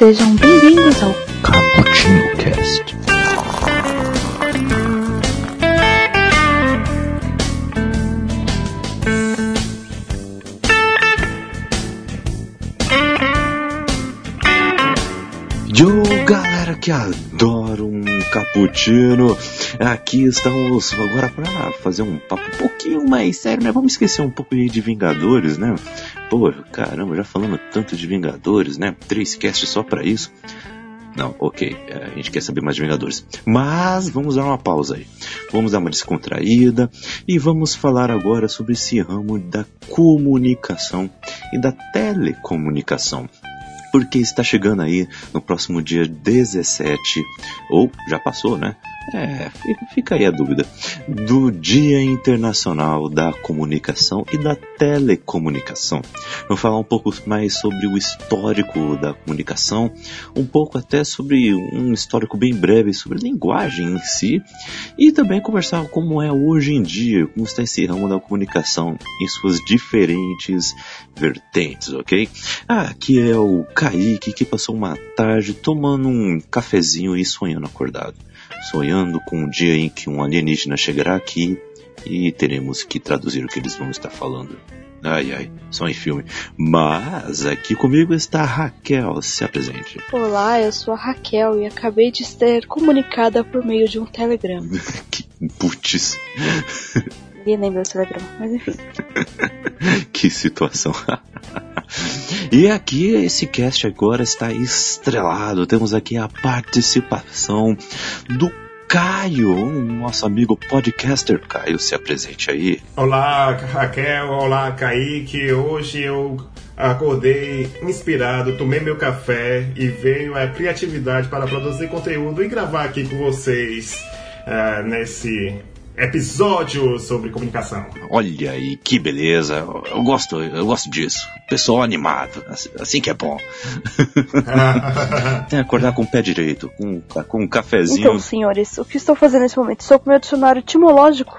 Sejam bem-vindos ao Cappuccino Cast. Que adora um cappuccino. Aqui estamos agora para fazer um papo um pouquinho mais sério, né? Vamos esquecer um pouco de Vingadores, né? Pô, caramba, já falando tanto de Vingadores, né? Três casts só para isso. Não, ok, é, a gente quer saber mais de Vingadores. Mas vamos dar uma pausa aí. Vamos dar uma descontraída e vamos falar agora sobre esse ramo da comunicação e da telecomunicação porque está chegando aí no próximo dia 17, ou já passou, né? É, fica aí a dúvida, do Dia Internacional da Comunicação e da Telecomunicação. Vamos falar um pouco mais sobre o histórico da comunicação, um pouco até sobre um histórico bem breve sobre a linguagem em si, e também conversar como é hoje em dia, como está esse ramo da comunicação em suas diferentes vertentes, ok? Ah, aqui é o Kaique que passou uma tarde tomando um cafezinho e sonhando acordado sonhando com um dia em que um alienígena chegará aqui e teremos que traduzir o que eles vão estar falando. Ai ai, só em filme. Mas aqui comigo está a Raquel, se apresente. Olá, eu sou a Raquel e acabei de ser comunicada por meio de um telegrama. que putz. Ninguém lembra do telegrama, mas enfim. que situação. E aqui esse cast agora está estrelado. Temos aqui a participação do Caio, nosso amigo podcaster. Caio, se apresente aí. Olá, Raquel. Olá, Kaique. Hoje eu acordei inspirado, tomei meu café e veio a criatividade para produzir conteúdo e gravar aqui com vocês uh, nesse episódio sobre comunicação. Olha aí, que beleza. Eu gosto, eu gosto disso. Pessoal animado, assim que é bom. Tem que acordar com o pé direito, com, com um cafezinho. Então, senhores, o que estou fazendo nesse momento? Estou com meu dicionário etimológico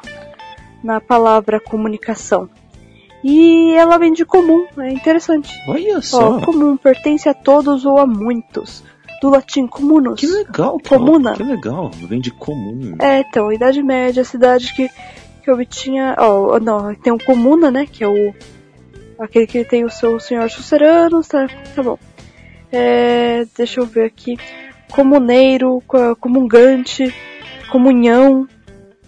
na palavra comunicação. E ela vem de comum, é interessante. Olha só. Ó, comum pertence a todos ou a muitos do latim comunus. Que legal, Comuna. Que legal, vem de comum. É, então, Idade Média, cidade que, que obtinha. Ó, oh, não, tem o comuna, né? Que é o. Aquele que tem o seu senhor sucerano, tá, tá bom. É, deixa eu ver aqui. Comuneiro, comungante, comunhão.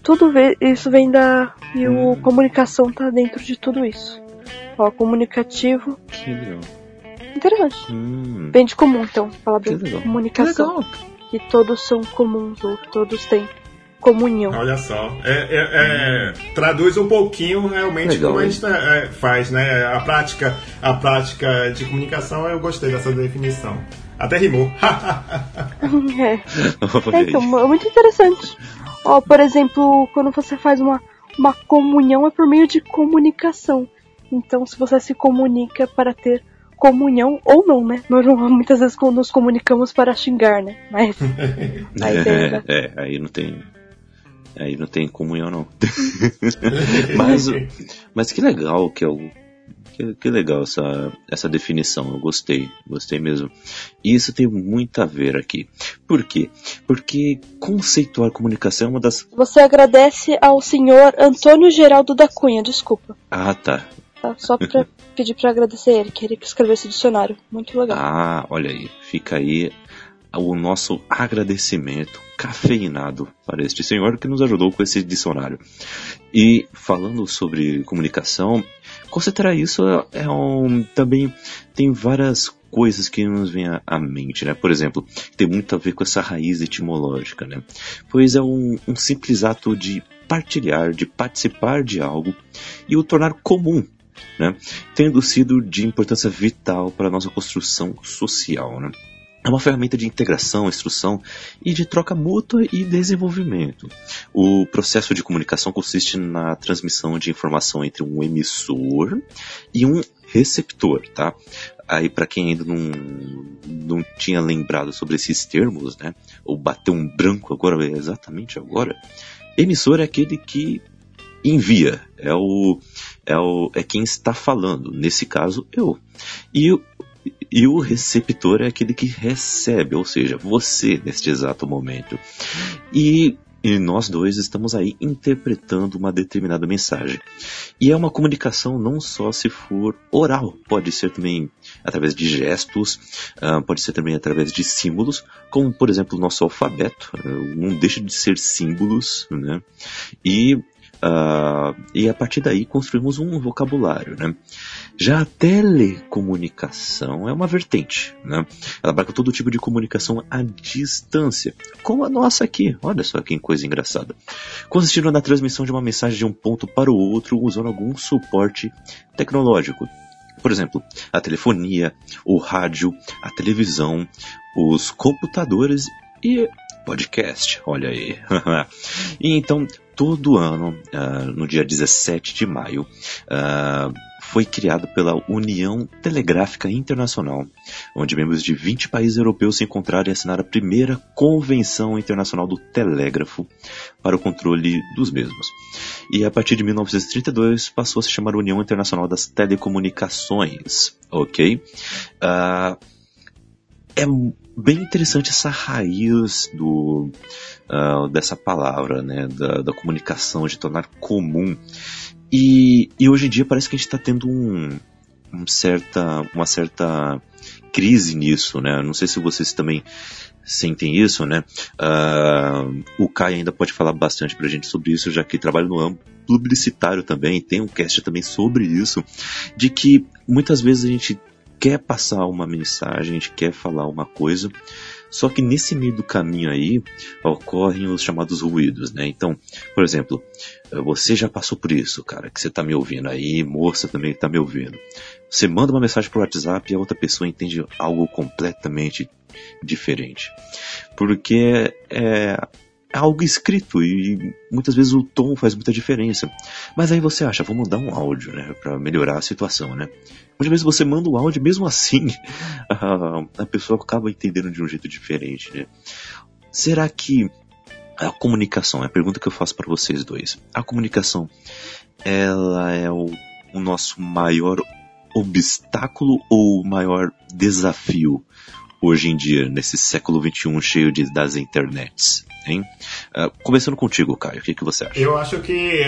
Tudo isso vem da. E hum. o comunicação tá dentro de tudo isso. Ó, comunicativo. Que legal interessante. Hum. Bem de comum, então, palavra de comunicação. Que, que todos são comuns, ou todos têm comunhão. Olha só. É, é, é, traduz um pouquinho realmente legal, como a gente é, faz, né? A prática, a prática de comunicação, eu gostei dessa definição. Até rimou. é. é. Então, é muito interessante. Ó, por exemplo, quando você faz uma, uma comunhão é por meio de comunicação. Então, se você se comunica para ter comunhão ou não, né? Nós muitas vezes nos comunicamos para xingar, né? Mas é, é, aí não tem aí não tem comunhão não. mas mas que legal que é o que, que, legal essa, essa definição, eu gostei, gostei mesmo. E isso tem muito a ver aqui. Por quê? Porque conceituar comunicação é uma das. Você agradece ao senhor Antônio Geraldo da Cunha, desculpa. Ah, tá tá? Só pra pedir pra agradecer ele, que ele escreveu esse dicionário. Muito legal. Ah, olha aí. Fica aí o nosso agradecimento cafeinado para este senhor que nos ajudou com esse dicionário. E falando sobre comunicação, considerar isso é um, também tem várias coisas que nos vêm à mente, né? Por exemplo, tem muito a ver com essa raiz etimológica, né? Pois é um, um simples ato de partilhar, de participar de algo e o tornar comum né, tendo sido de importância vital para a nossa construção social. Né. É uma ferramenta de integração, instrução e de troca mútua e desenvolvimento. O processo de comunicação consiste na transmissão de informação entre um emissor e um receptor, tá? Aí para quem ainda não, não tinha lembrado sobre esses termos, né? Ou bateu um branco agora, exatamente agora. Emissor é aquele que envia, é o, é o é quem está falando, nesse caso eu. E, e o receptor é aquele que recebe, ou seja, você neste exato momento. E e nós dois estamos aí interpretando uma determinada mensagem. E é uma comunicação não só se for oral, pode ser também através de gestos, uh, pode ser também através de símbolos, como por exemplo o nosso alfabeto, não deixa de ser símbolos, né? E Uh, e a partir daí construímos um vocabulário. Né? Já a telecomunicação é uma vertente. Né? Ela abarca todo tipo de comunicação à distância, como a nossa aqui. Olha só que coisa engraçada. Consistindo na transmissão de uma mensagem de um ponto para o outro usando algum suporte tecnológico. Por exemplo, a telefonia, o rádio, a televisão, os computadores e podcast, olha aí. e então, todo ano, uh, no dia 17 de maio, uh, foi criado pela União Telegráfica Internacional, onde membros de 20 países europeus se encontraram e assinaram a primeira Convenção Internacional do Telégrafo para o controle dos mesmos. E a partir de 1932 passou a se chamar União Internacional das Telecomunicações, ok? Uh, é bem interessante essa raiz do, uh, dessa palavra, né, da, da, comunicação, de tornar comum. E, e, hoje em dia parece que a gente está tendo um, um, certa, uma certa crise nisso, né? Não sei se vocês também sentem isso, né? Uh, o Kai ainda pode falar bastante pra gente sobre isso, já que trabalha no âmbito publicitário também, tem um cast também sobre isso, de que muitas vezes a gente quer passar uma mensagem, a gente quer falar uma coisa, só que nesse meio do caminho aí ocorrem os chamados ruídos, né? Então, por exemplo, você já passou por isso, cara, que você está me ouvindo aí, moça também está me ouvindo. Você manda uma mensagem por WhatsApp e a outra pessoa entende algo completamente diferente. Porque é algo escrito e muitas vezes o tom faz muita diferença. Mas aí você acha, vou mandar um áudio, né, para melhorar a situação, né? Muitas vezes você manda um áudio, mesmo assim, a, a pessoa acaba entendendo de um jeito diferente, né? Será que a comunicação, é a pergunta que eu faço para vocês dois, a comunicação, ela é o, o nosso maior obstáculo ou o maior desafio hoje em dia, nesse século XXI cheio de, das internets? Hein? Uh, começando contigo, Caio, o que, que você acha? Eu acho que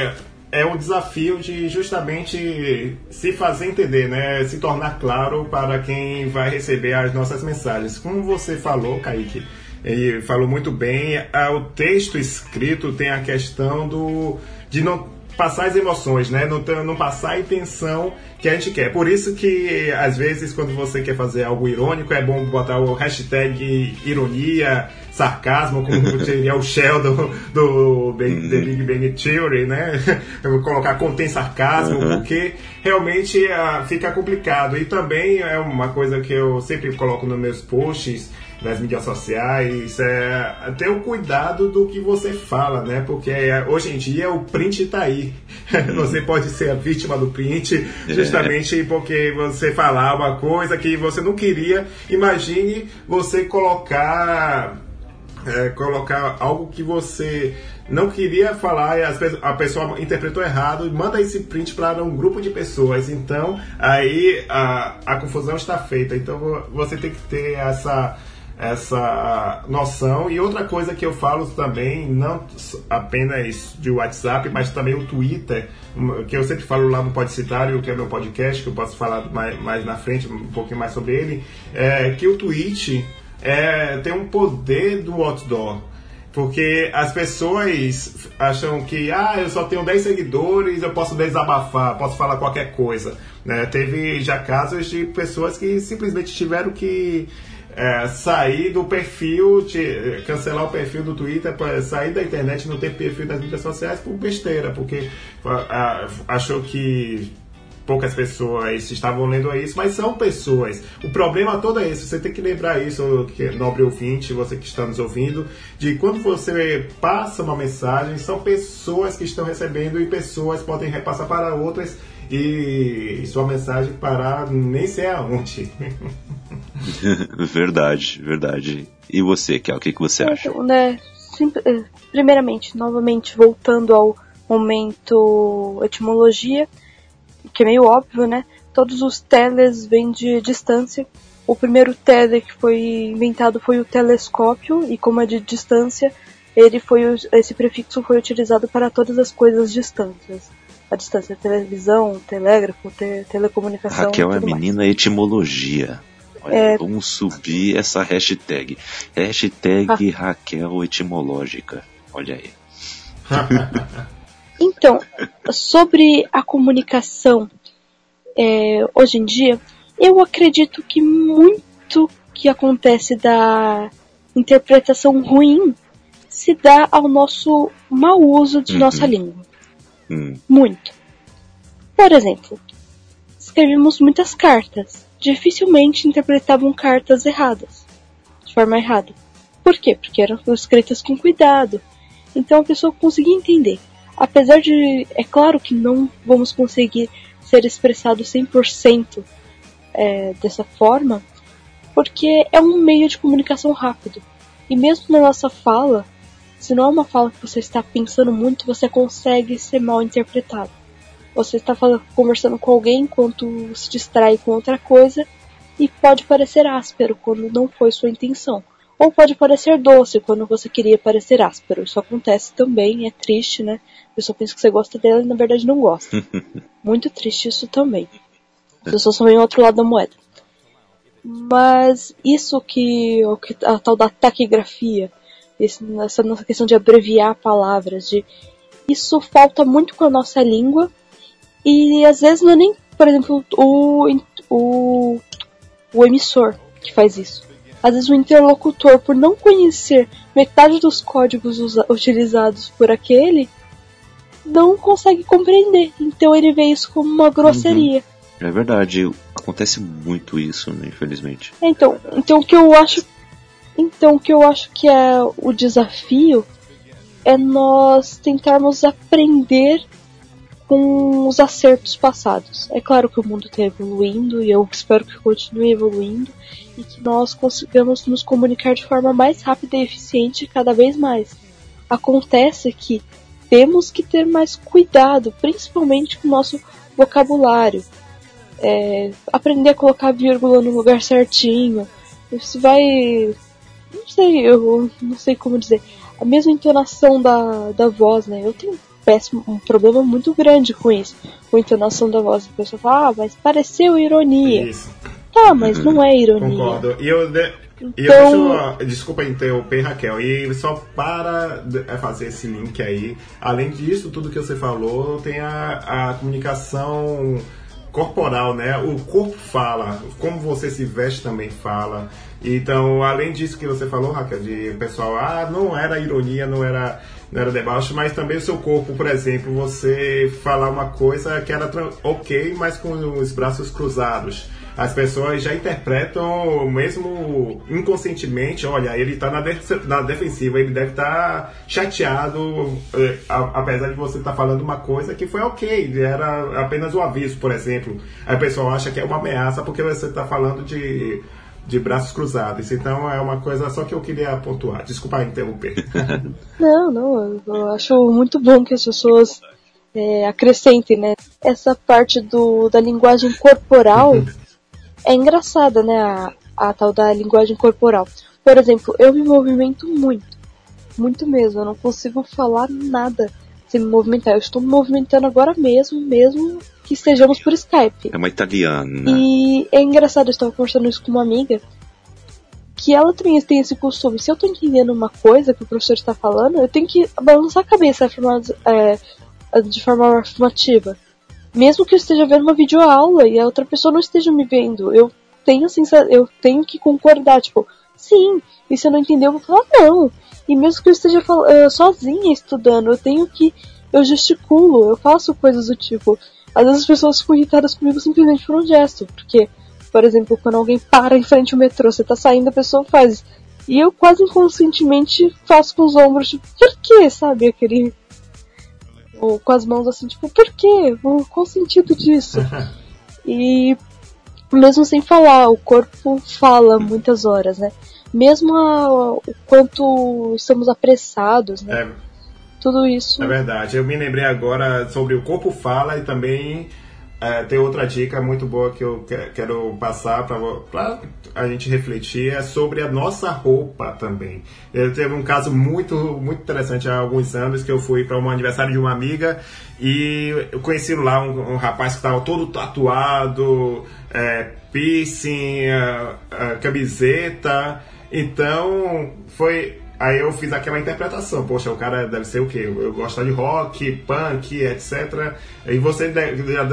é um desafio de justamente se fazer entender, né? Se tornar claro para quem vai receber as nossas mensagens. Como você falou, Kaique, e falou muito bem, o texto escrito tem a questão do de não passar as emoções, né? Não, não passar a intenção que a gente quer. Por isso que, às vezes, quando você quer fazer algo irônico, é bom botar o hashtag ironia, sarcasmo, como seria o Sheldon do, do The Big Bang Theory, né? Eu vou colocar contém sarcasmo, uhum. porque realmente uh, fica complicado. E também é uma coisa que eu sempre coloco nos meus posts, nas mídias sociais, é, ter o cuidado do que você fala, né? Porque é, hoje em dia o print está aí. você pode ser a vítima do print, é. justamente porque você falar uma coisa que você não queria. Imagine você colocar. É, colocar algo que você não queria falar e a pessoa interpretou errado, manda esse print para um grupo de pessoas. Então, aí a, a confusão está feita. Então, você tem que ter essa essa noção. E outra coisa que eu falo também, não apenas de WhatsApp, mas também o Twitter, que eu sempre falo lá no Podcitário, que é meu podcast, que eu posso falar mais, mais na frente, um pouquinho mais sobre ele, é que o tweet é, tem um poder do outdoor. Porque as pessoas acham que, ah, eu só tenho 10 seguidores, eu posso desabafar, posso falar qualquer coisa. Né? Teve já casos de pessoas que simplesmente tiveram que é, sair do perfil, te, cancelar o perfil do Twitter, sair da internet não ter perfil nas mídias sociais por besteira, porque a, achou que poucas pessoas estavam lendo isso, mas são pessoas. O problema todo é esse, você tem que lembrar isso, que nobre ouvinte, você que está nos ouvindo, de quando você passa uma mensagem, são pessoas que estão recebendo e pessoas podem repassar para outras e sua mensagem parar nem sei aonde. verdade, verdade. E você, Kel, o que, que você então, acha? Né, eh, primeiramente, novamente, voltando ao momento etimologia, que é meio óbvio, né? Todos os teles vêm de distância, o primeiro tele que foi inventado foi o telescópio e como é de distância, ele foi esse prefixo foi utilizado para todas as coisas distantes. A distância, televisão, telégrafo, te, telecomunicação. Raquel é menina mais. etimologia. Olha, é... vamos subir essa hashtag. Hashtag ah. Raquel etimológica. Olha aí. então, sobre a comunicação é, hoje em dia, eu acredito que muito que acontece da interpretação ruim se dá ao nosso mau uso de uhum. nossa língua. Uhum. Muito. Por exemplo, escrevemos muitas cartas. Dificilmente interpretavam cartas erradas, de forma errada. Por quê? Porque eram escritas com cuidado. Então a pessoa conseguia entender. Apesar de, é claro que não vamos conseguir ser expressado 100% é, dessa forma, porque é um meio de comunicação rápido. E mesmo na nossa fala, se não é uma fala que você está pensando muito, você consegue ser mal interpretado. Você está falando, conversando com alguém enquanto se distrai com outra coisa e pode parecer áspero quando não foi sua intenção. Ou pode parecer doce quando você queria parecer áspero. Isso acontece também, é triste, né? A pessoa pensa que você gosta dela e na verdade não gosta. Muito triste isso também. As pessoas só veem o outro lado da moeda. Mas isso que a tal da taquigrafia, essa nossa questão de abreviar palavras, de isso falta muito com a nossa língua e às vezes não é nem, por exemplo, o, o, o emissor que faz isso. Às vezes o interlocutor, por não conhecer metade dos códigos utilizados por aquele, não consegue compreender. Então ele vê isso como uma grosseria. Uhum. É verdade, acontece muito isso, né, infelizmente. Então, então o que eu acho, então o que eu acho que é o desafio é nós tentarmos aprender com os acertos passados. É claro que o mundo está evoluindo e eu espero que continue evoluindo e que nós consigamos nos comunicar de forma mais rápida e eficiente cada vez mais. Acontece que temos que ter mais cuidado, principalmente com o nosso vocabulário é, aprender a colocar vírgula no lugar certinho. Isso vai. Não sei, eu não sei como dizer. A mesma entonação da, da voz, né? Eu tenho péssimo, um problema muito grande com isso. Com a entonação da voz. A pessoa fala, ah, mas pareceu ironia. Isso. Tá, mas não é ironia. Concordo. E eu, de... Então... eu desculpa interromper, Raquel, e só para fazer esse link aí, além disso, tudo que você falou, tem a, a comunicação corporal, né? O corpo fala, como você se veste também fala. Então, além disso que você falou, Raquel, de pessoal, ah, não era ironia, não era, não era deboche, mas também o seu corpo, por exemplo, você falar uma coisa que era ok, mas com os braços cruzados as pessoas já interpretam, mesmo inconscientemente, olha, ele está na, de na, defensiva, ele deve estar tá chateado, eh, apesar de você estar tá falando uma coisa que foi ok, era apenas um aviso, por exemplo. A pessoa acha que é uma ameaça porque você está falando de de braços cruzados. Então é uma coisa só que eu queria pontuar. Desculpa interromper. não, não, eu acho muito bom que as pessoas é, acrescentem, né? Essa parte do, da linguagem corporal é engraçada, né? A, a tal da linguagem corporal. Por exemplo, eu me movimento muito. Muito mesmo. Eu não consigo falar nada sem me movimentar. Eu estou me movimentando agora mesmo, mesmo que estejamos por Skype. É uma italiana. E é engraçado, eu estava conversando isso com uma amiga, que ela também tem esse costume. Se eu estou entendendo uma coisa que o professor está falando, eu tenho que balançar a cabeça é, de forma afirmativa mesmo que eu esteja vendo uma videoaula e a outra pessoa não esteja me vendo, eu tenho eu tenho que concordar, tipo, sim, e se eu não entender, eu vou falar não. E mesmo que eu esteja uh, sozinha estudando, eu tenho que. Eu gesticulo, eu faço coisas do tipo. Às vezes as pessoas ficam irritadas comigo simplesmente por um gesto, porque, por exemplo, quando alguém para em frente ao metrô, você tá saindo, a pessoa faz. E eu quase inconscientemente faço com os ombros, tipo, por que, sabe? Aquele ou com as mãos assim, tipo, por quê? Qual o sentido disso? e mesmo sem falar, o corpo fala muitas horas, né? Mesmo a, o quanto estamos apressados, né? É, Tudo isso. É verdade. Eu me lembrei agora sobre o corpo fala e também é, tem outra dica muito boa que eu quero passar para a gente refletir é sobre a nossa roupa também. Eu teve um caso muito muito interessante há alguns anos que eu fui para um aniversário de uma amiga e eu conheci lá um, um rapaz que estava todo tatuado, é, piercing, a, a camiseta. Então foi Aí eu fiz aquela interpretação, poxa, o cara deve ser o quê? Eu gosto de rock, punk, etc. E você, deve, já,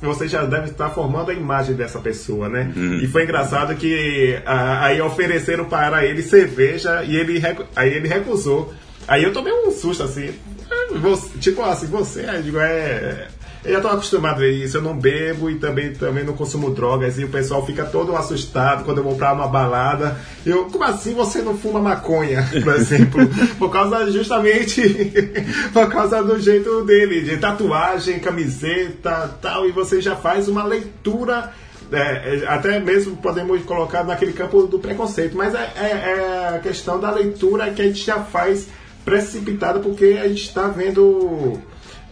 você já deve estar formando a imagem dessa pessoa, né? Uhum. E foi engraçado que aí ofereceram para ele cerveja e ele, aí ele recusou. Aí eu tomei um susto assim. Ah, você, tipo assim, você, eu digo, é eu já tô acostumado a isso, eu não bebo e também, também não consumo drogas. E o pessoal fica todo assustado quando eu vou pra uma balada. Eu, como assim você não fuma maconha, por exemplo? por causa justamente por causa do jeito dele, de tatuagem, camiseta tal. E você já faz uma leitura. É, é até mesmo podemos colocar naquele campo do preconceito, mas é, é, é a questão da leitura que a gente já faz precipitada porque a gente está vendo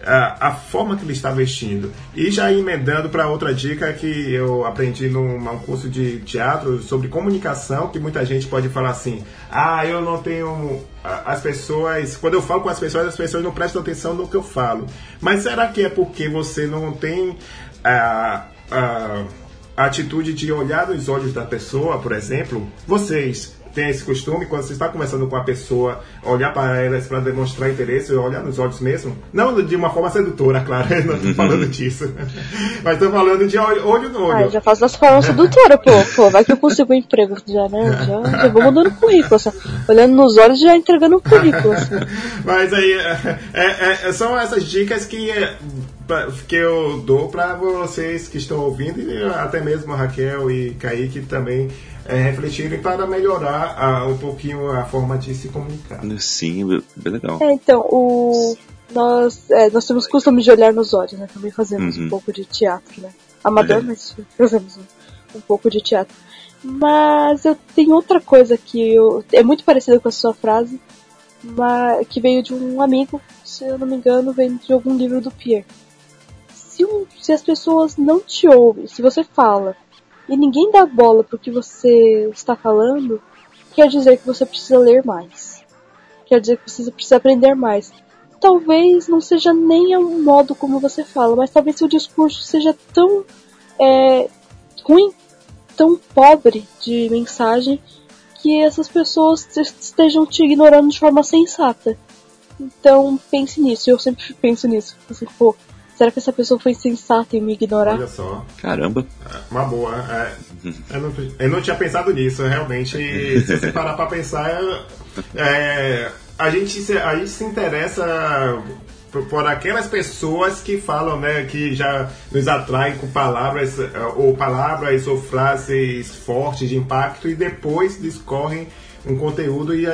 a, a, forma que ele está vestindo. E já emendando para outra dica que eu aprendi num, curso de teatro sobre comunicação, que muita gente pode falar assim: ah, eu não tenho. As pessoas. Quando eu falo com as pessoas, as pessoas não prestam atenção no que eu falo. Mas será que é porque você não tem a. a a atitude de olhar nos olhos da pessoa, por exemplo, vocês tem esse costume, quando você está conversando com a pessoa, olhar para elas para demonstrar interesse, olhar nos olhos mesmo. Não de uma forma sedutora, claro, não estou falando disso. Mas estou falando de olho no olho. Ah, já faz das formas sedutoras, pô, pô. Vai que eu consigo um emprego já, né? Já, já vou mandando currículo, assim, olhando nos olhos já entregando um currículo. Assim. Mas aí, é, é, é, são essas dicas que que eu dou para vocês que estão ouvindo, e até mesmo a Raquel e Kaique também é, refletirem para melhorar uh, um pouquinho a forma de se comunicar. Sim, bem legal. É, então, o, nós, é, nós temos costume de olhar nos olhos, né? Também fazemos uhum. um pouco de teatro, né? Amador, é. mas fazemos um, um, pouco de teatro. Mas eu tenho outra coisa que eu, é muito parecida com a sua frase, mas, que veio de um amigo, se eu não me engano, veio de algum livro do Pierre. Se, um, se as pessoas não te ouvem, se você fala e ninguém dá bola pro que você está falando, quer dizer que você precisa ler mais. Quer dizer que você precisa aprender mais. Talvez não seja nem o modo como você fala, mas talvez seu discurso seja tão é, ruim, tão pobre de mensagem, que essas pessoas estejam te ignorando de forma sensata. Então pense nisso, eu sempre penso nisso. Assim, pô, Será que essa pessoa foi sensata em me ignorar? Olha só. Caramba. É, uma boa. É, eu, não, eu, não, tinha pensado nisso, realmente. Se você parar pra pensar, é, a, gente se, a gente se interessa por, por, aquelas pessoas que falam, né, que já nos atraem com palavras, ou palavras ou frases fortes de impacto e depois discorrem um conteúdo e,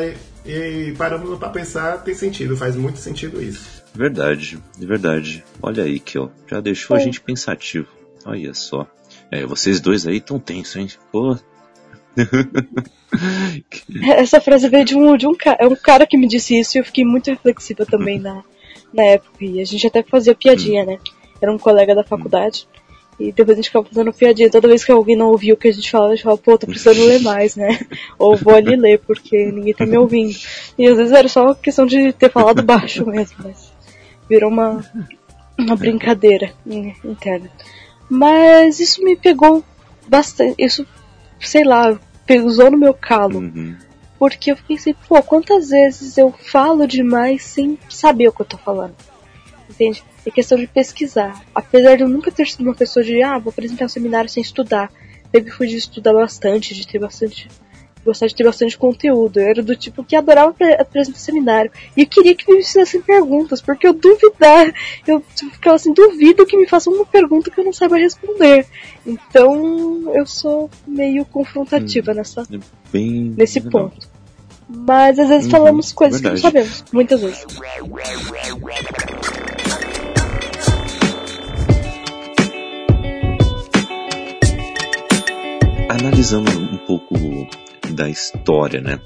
e paramos para pensar, tem sentido, faz muito sentido isso. Verdade, verdade. Olha aí que ó, já deixou a gente pensativo. Olha só. É, vocês dois aí tão tensos, hein? Pô. Essa frase veio de um, de um cara, é um cara que me disse isso e eu fiquei muito reflexiva também na, na época. E a gente até fazia piadinha, hum. né? Era um colega da faculdade. E depois a gente ficava fazendo piadinha. Toda vez que alguém não ouvia o que a gente falava, a gente falava, pô, tô precisando ler mais, né? Ou vou ali ler, porque ninguém tá me ouvindo. E às vezes era só questão de ter falado baixo mesmo, mas virou uma, uma brincadeira interna. Mas isso me pegou bastante. Isso, sei lá, pesou no meu calo. Uhum. Porque eu pensei, pô, quantas vezes eu falo demais sem saber o que eu tô falando. Entende? É questão de pesquisar. Apesar de eu nunca ter sido uma pessoa de, ah, vou apresentar um seminário sem estudar. Sempre fui de estudar bastante, de ter bastante gostava de ter bastante conteúdo. Eu era do tipo que adorava apresentar seminário. E eu queria que me fizessem perguntas, porque eu duvidar, eu ficava assim, duvido que me façam uma pergunta que eu não saiba responder. Então eu sou meio confrontativa hum, nessa, é bem nesse legal. ponto. Mas às vezes uhum, falamos coisas verdade. que não sabemos, muitas vezes. Analisando um pouco da história, né?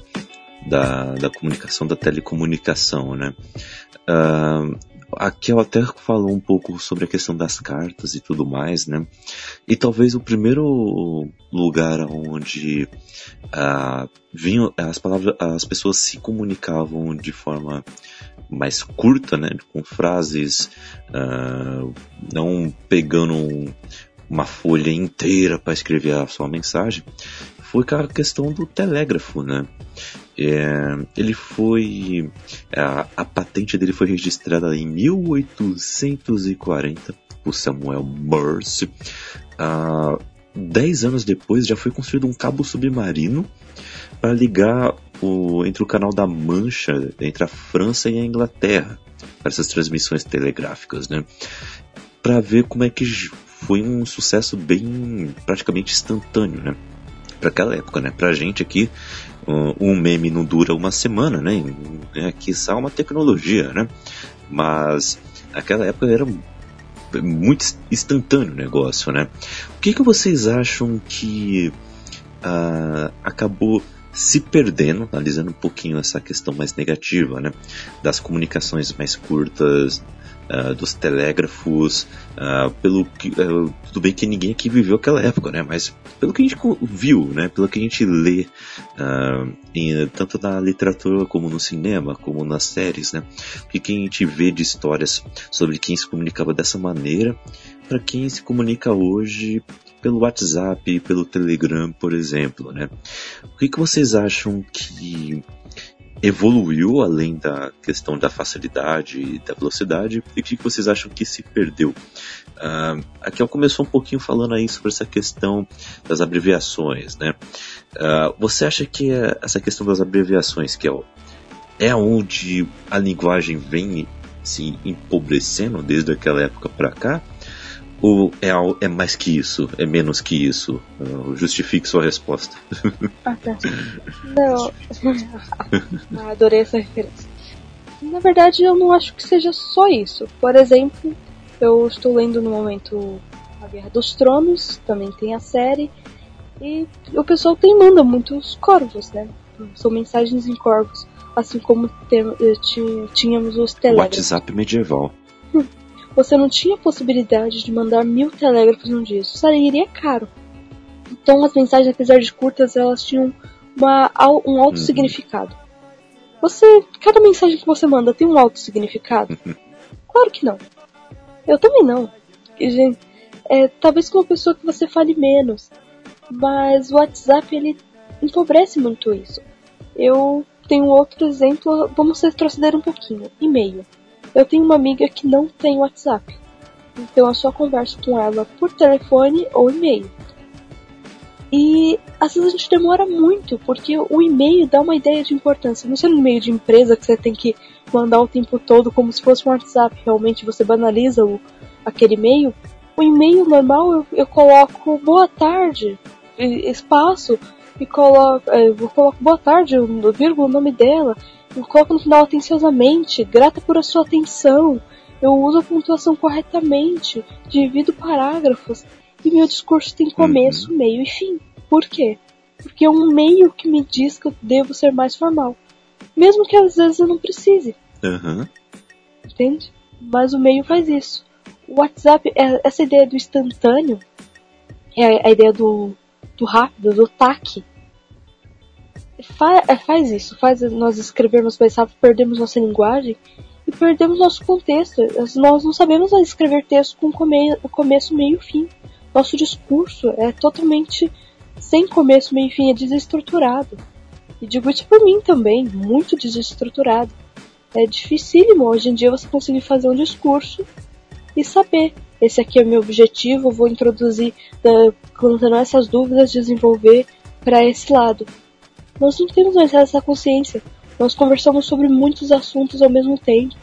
Da, da comunicação, da telecomunicação, né? Uh, a Kel até falou um pouco sobre a questão das cartas e tudo mais, né? E talvez o primeiro lugar onde uh, vinham as palavras, as pessoas se comunicavam de forma mais curta, né? Com frases, uh, não pegando um, uma folha inteira para escrever a sua mensagem, foi a questão do telégrafo, né? É, ele foi. A, a, patente dele foi registrada em 1840 por Samuel Morse. Ah, dez anos depois já foi construído um cabo submarino para ligar o, entre o canal da Mancha, entre a França e a Inglaterra, para essas transmissões telegráficas, né? Para ver como é que foi um sucesso bem praticamente instantâneo, né? Para aquela época, né? Para a gente aqui um meme não dura uma semana, né? Aqui é, uma tecnologia, né? Mas naquela época era muito instantâneo o negócio, né? O que, que vocês acham que uh, acabou se perdendo, analisando um pouquinho essa questão mais negativa, né? Das comunicações mais curtas, uh, dos telégrafos, uh, pelo que uh, tudo bem que ninguém aqui viveu aquela época, né? Mas pelo que a gente viu, né? Pelo que a gente lê em, tanto na literatura como no cinema, como nas séries, né? O que, a gente vê de histórias sobre quem se comunicava dessa maneira para quem se comunica hoje pelo WhatsApp, pelo Telegram, por exemplo, né? O que, que vocês acham que evoluiu além da questão da facilidade e da velocidade e o que vocês acham que se perdeu? Uh, aqui eu começou um pouquinho falando aí sobre essa questão das abreviações, né? Uh, você acha que essa questão das abreviações, que é, é onde a linguagem vem se empobrecendo desde aquela época para cá? Ou é, é mais que isso? É menos que isso? Justifique sua resposta. Ah, tá. Não. Ah, adorei essa referência. Na verdade, eu não acho que seja só isso. Por exemplo, eu estou lendo no momento A Guerra dos Tronos, também tem a série, e o pessoal tem manda muitos corvos, né? São mensagens em corvos, assim como tínhamos os telégrafos. WhatsApp medieval. Você não tinha possibilidade de mandar mil telégrafos num dia. Isso sairia caro. Então as mensagens, apesar de curtas, elas tinham uma, um alto uhum. significado. Você, cada mensagem que você manda tem um alto significado? Claro que não. Eu também não. Gente, é, talvez com uma pessoa que você fale menos. Mas o WhatsApp ele empobrece muito isso. Eu tenho outro exemplo, vamos retroceder um pouquinho. E-mail. Eu tenho uma amiga que não tem WhatsApp. Então eu só converso com ela por telefone ou e-mail. E às vezes a gente demora muito, porque o e-mail dá uma ideia de importância. Não ser um e-mail de empresa que você tem que mandar o tempo todo como se fosse um WhatsApp. Realmente você banaliza o, aquele e-mail. O e-mail normal eu, eu coloco boa tarde, espaço, e coloco, é, eu coloco boa tarde, vírgula, o nome dela, eu coloco no final atenciosamente, grata por a sua atenção. Eu uso a pontuação corretamente, divido parágrafos e meu discurso tem começo, uhum. meio e fim. Por quê? Porque é um meio que me diz que eu devo ser mais formal. Mesmo que às vezes eu não precise. Uhum. Entende? Mas o meio faz isso. O WhatsApp, é, essa ideia do instantâneo, é a ideia do, do rápido, do taque, Fa é, faz isso, faz nós escrevermos mais rápido, perdemos nossa linguagem e perdemos nosso contexto. Nós não sabemos escrever texto com come começo, meio e fim. Nosso discurso é totalmente sem começo, meio e fim, é desestruturado. E digo isso por mim também, muito desestruturado. É dificílimo hoje em dia você conseguir fazer um discurso e saber. Esse aqui é o meu objetivo, vou introduzir, uh, essas dúvidas, desenvolver para esse lado. Nós não temos mais essa consciência. Nós conversamos sobre muitos assuntos ao mesmo tempo.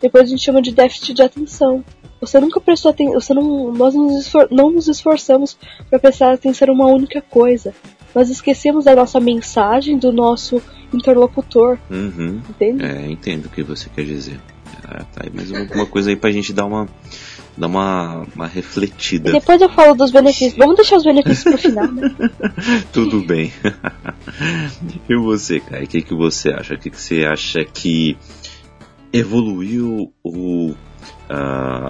Depois a gente chama de déficit de atenção. Você nunca prestou atenção, você não, nós nos não nos esforçamos para prestar atenção em uma única coisa. Nós esquecemos da nossa mensagem, do nosso interlocutor. Uhum. Entende? É, entendo o que você quer dizer. Ah, tá aí mais alguma coisa aí pra gente dar uma dar uma, uma refletida. E depois eu falo dos benefícios. Vamos deixar os benefícios pro final, né? Tudo bem. e você, Kai? O que, que você acha? O que, que você acha que evoluiu ou uh,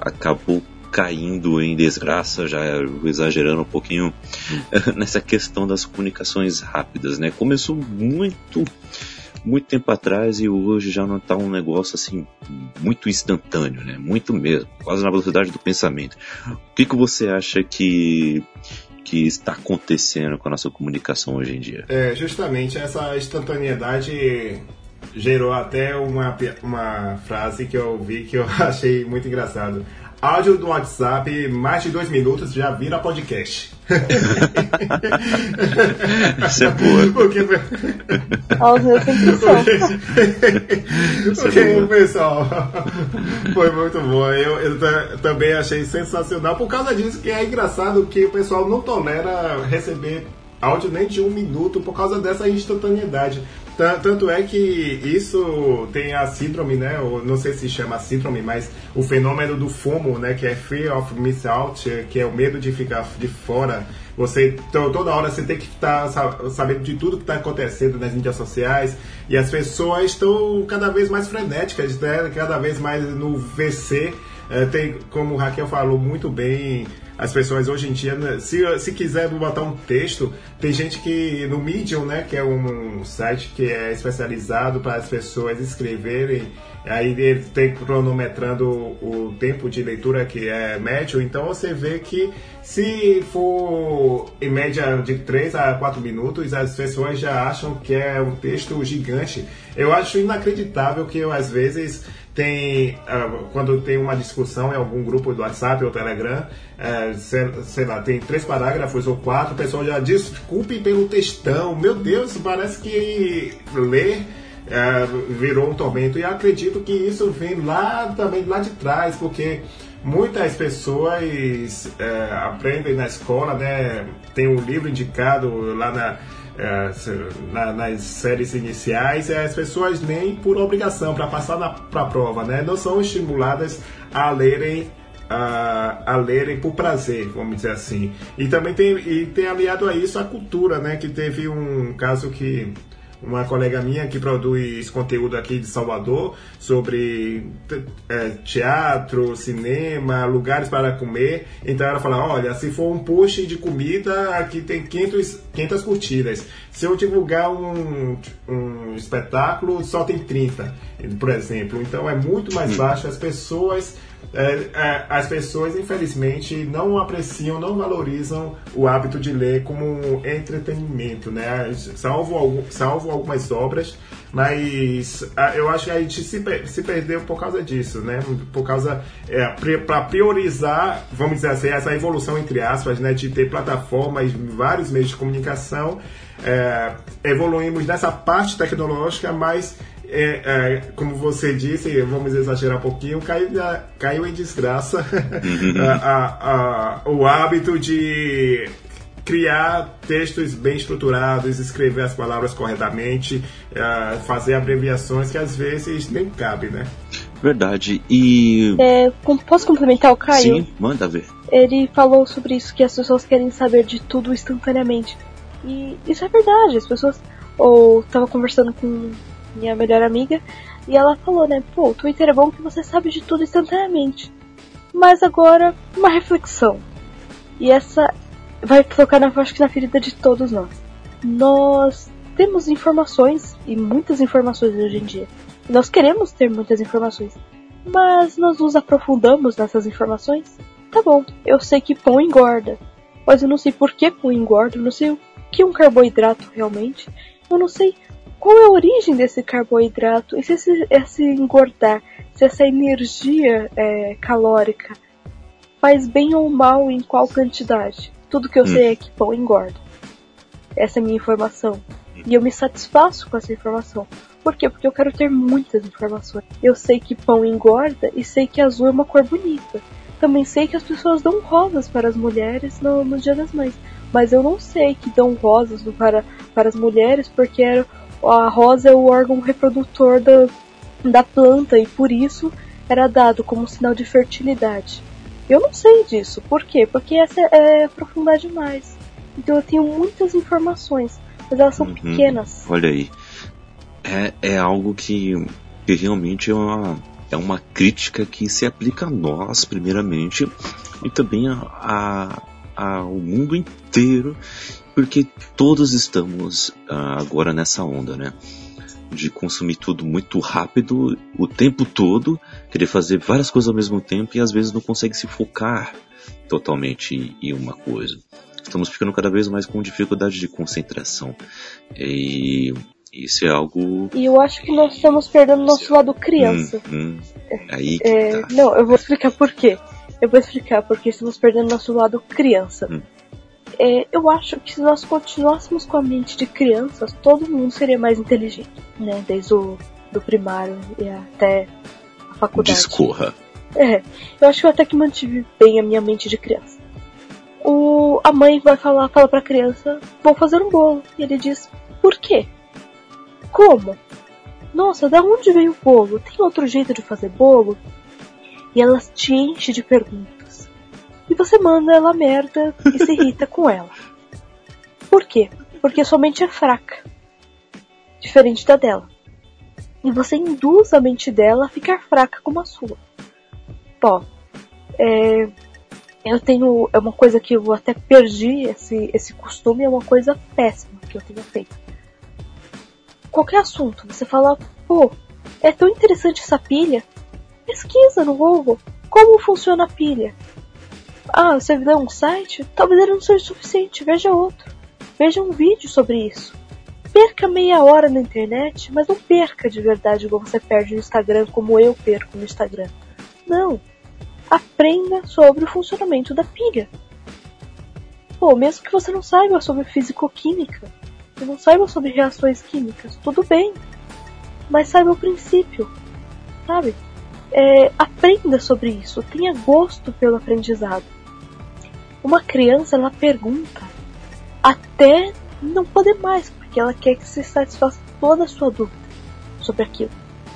acabou caindo em desgraça, já exagerando um pouquinho nessa questão das comunicações rápidas, né? Começou muito muito tempo atrás e hoje já não está um negócio assim muito instantâneo, né? Muito mesmo, quase na velocidade do pensamento. O que, que você acha que que está acontecendo com a nossa comunicação hoje em dia? É, justamente essa instantaneidade gerou até uma, uma frase que eu ouvi que eu achei muito engraçado. Áudio do WhatsApp, mais de dois minutos, já vira podcast. Isso é boa. Porque, porque o pessoal foi muito bom. Eu, eu também achei sensacional por causa disso que é engraçado que o pessoal não tolera receber áudio nem de um minuto por causa dessa instantaneidade. Tanto é que isso tem a síndrome, né? Ou não sei se chama síndrome, mas o fenômeno do FOMO, né? Que é Fear of Miss Out, que é o medo de ficar de fora. Você toda hora você tem que estar sabendo de tudo que está acontecendo nas mídias sociais e as pessoas estão cada vez mais frenéticas, né? Cada vez mais no VC. É, tem, como o Raquel falou muito bem, as pessoas hoje em dia, né, se, se quiser botar um texto, tem gente que no Medium, né, que é um site que é especializado para as pessoas escreverem, aí ele tem cronometrando o, tempo de leitura que é médio, então você vê que se for em média de 3 a 4 minutos, as pessoas já acham que é um texto gigante. Eu acho inacreditável que eu, às vezes tem uh, quando tem uma discussão em algum grupo do WhatsApp ou Telegram, uh, sei, sei, lá, tem três parágrafos ou quatro, o pessoal já desculpe pelo textão. Meu Deus, parece que ler uh, virou um tormento. E acredito que isso vem lá também lá de trás, porque muitas pessoas aprendem na escola, né? Tem um livro indicado lá na na, nas séries iniciais, é, as pessoas nem por obrigação, para passar para a prova, né, não são estimuladas a lerem a, a, lerem por prazer, vamos dizer assim. E também tem, e tem aliado a isso a cultura, né? Que teve um caso que uma colega minha que produz conteúdo aqui de Salvador sobre é, teatro, cinema, lugares para comer. Então ela fala: olha, se for um post de comida, aqui tem 500, 500 curtidas. Se eu divulgar um, um espetáculo, só tem 30, por exemplo. Então é muito mais hum. baixo. As pessoas é, é, as pessoas, infelizmente, não apreciam, não valorizam o hábito de ler como entretenimento, né? Salvo, salvo algumas obras, mas eu acho que a gente se, se perdeu por causa disso, né? Por causa, é, para priorizar, vamos dizer assim, essa evolução, entre aspas, né? De ter plataformas, vários meios de comunicação, é, evoluímos nessa parte tecnológica, mas é, é, como você disse, vamos exagerar um pouquinho, caiu, caiu em desgraça uhum. a, a, a, o hábito de criar textos bem estruturados, escrever as palavras corretamente, uh, fazer abreviações que às vezes nem cabe, né? Verdade. E. É, posso complementar o Caio? Sim, manda ver. Ele falou sobre isso, que as pessoas querem saber de tudo instantaneamente. E isso é verdade, as pessoas. Ou tava conversando com minha melhor amiga, e ela falou, né, pô, o Twitter é bom que você sabe de tudo instantaneamente. Mas agora, uma reflexão. E essa vai tocar, na, acho que na ferida de todos nós. Nós temos informações, e muitas informações hoje em dia. Nós queremos ter muitas informações. Mas nós nos aprofundamos nessas informações? Tá bom, eu sei que pão engorda. Mas eu não sei por que pão engorda, eu não sei o que um carboidrato realmente. Eu não sei qual é a origem desse carboidrato e se esse, esse engordar, se essa energia é, calórica faz bem ou mal em qual quantidade. Tudo que eu hum. sei é que pão engorda. Essa é a minha informação. E eu me satisfaço com essa informação. Por quê? Porque eu quero ter muitas informações. Eu sei que pão engorda e sei que azul é uma cor bonita. Também sei que as pessoas dão rosas para as mulheres no, no Dia das Mães. Mas eu não sei que dão rosas para, para as mulheres porque era a rosa é o órgão reprodutor da, da planta e por isso era dado como sinal de fertilidade. Eu não sei disso. Por quê? Porque essa é aprofundar demais. Então eu tenho muitas informações, mas elas são uhum. pequenas. Olha aí. É, é algo que, que realmente é uma, é uma crítica que se aplica a nós, primeiramente, e também a, a, ao mundo inteiro, porque todos estamos uh, agora nessa onda, né? De consumir tudo muito rápido, o tempo todo, querer fazer várias coisas ao mesmo tempo e às vezes não consegue se focar totalmente em uma coisa. Estamos ficando cada vez mais com dificuldade de concentração. E isso é algo. E eu acho que nós estamos perdendo nosso lado criança. Hum, hum. Aí que é, tá. Não, eu vou explicar por quê. Eu vou explicar porque estamos perdendo nosso lado criança. Hum. É, eu acho que se nós continuássemos com a mente de crianças, todo mundo seria mais inteligente, né? Desde o do primário e até a faculdade. Discorra. É, eu acho que eu até que mantive bem a minha mente de criança. O, a mãe vai falar, fala pra criança, vou fazer um bolo. E ele diz, por quê? Como? Nossa, da onde veio o bolo? Tem outro jeito de fazer bolo? E ela te enche de perguntas. E você manda ela merda e se irrita com ela. Por quê? Porque sua mente é fraca. Diferente da dela. E você induz a mente dela a ficar fraca como a sua. Bom, é, eu tenho. É uma coisa que eu até perdi esse, esse costume, é uma coisa péssima que eu tenho feito. Qualquer assunto, você fala, pô, é tão interessante essa pilha. Pesquisa no Google como funciona a pilha. Ah, você vê um site? Talvez ele não seja suficiente, veja outro. Veja um vídeo sobre isso. Perca meia hora na internet, mas não perca de verdade igual você perde no Instagram, como eu perco no Instagram. Não. Aprenda sobre o funcionamento da pilha. Pô, mesmo que você não saiba sobre fisicoquímica, e não saiba sobre reações químicas, tudo bem. Mas saiba o princípio, sabe? É, aprenda sobre isso, tenha gosto pelo aprendizado. Uma criança, ela pergunta até não poder mais, porque ela quer que se satisfaça toda a sua dúvida sobre aquilo.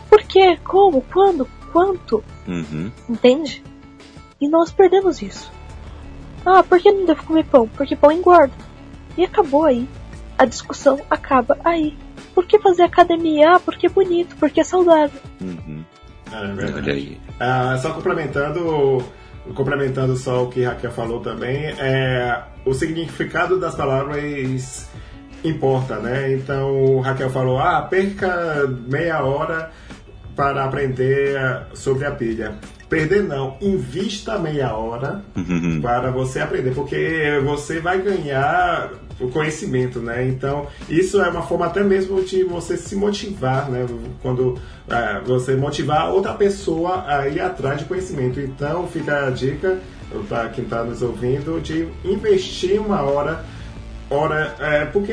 Por quê? Como? Quando? Quanto? Uhum. Entende? E nós perdemos isso. Ah, por que não devo comer pão? Porque pão engorda. E acabou aí. A discussão acaba aí. Por que fazer academia? Ah, porque é bonito, porque é saudável. Uhum. É verdade. Olha aí. Ah, só complementando, complementando só o que Raquel falou também, é, o significado das palavras importa, né? Então, Raquel falou, ah, perca meia hora para aprender sobre a pilha. Perder não, invista meia hora Uhum. para você aprender, porque você vai ganhar o conhecimento, né? Então, isso é uma forma até mesmo de você se motivar, né? Quando é, você motivar outra pessoa a ir atrás de conhecimento. Então, fica a dica para quem está nos ouvindo de investir uma hora, hora é, porque,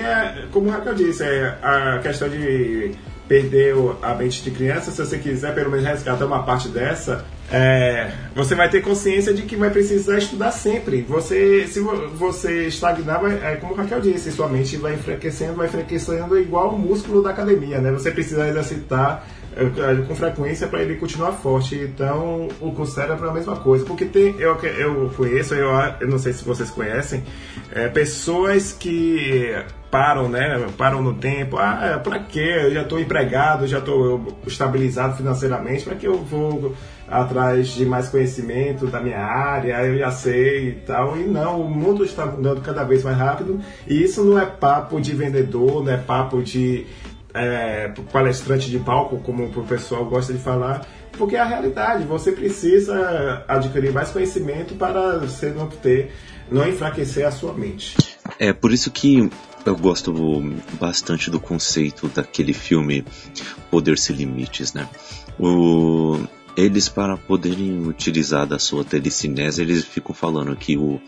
como o Raquel disse, é a questão de perder a mente de criança, se você quiser pelo menos resgatar uma parte dessa, é, você vai ter consciência de que vai precisar estudar sempre. Você, se vo- você estagnar, vai, é como o Raquel disse, sua mente vai enfraquecendo, vai enfraquecendo igual o músculo da academia, né? Você precisa exercitar é, com frequência para ele continuar forte. Então, o com o cérebro é a mesma coisa. Porque tem, eu, eu conheço, eu, eu não sei se vocês conhecem, é, pessoas que param, né? Param no tempo. Ah, pra quê? Eu já estou empregado, já estou estabilizado financeiramente, para que eu vou atrás de mais conhecimento da minha área, eu já sei e tal. E não, o mundo está mudando cada vez mais rápido. E isso não é papo de vendedor, não é papo de é, palestrante de palco, como o pessoal gosta de falar, porque é a realidade. Você precisa adquirir mais conhecimento para você não ter, não enfraquecer a sua mente. É por isso que eu gosto bastante do conceito daquele filme Poder Sem Limites, né? O, eles, para poderem utilizar da sua telecinese, eles ficam falando que o,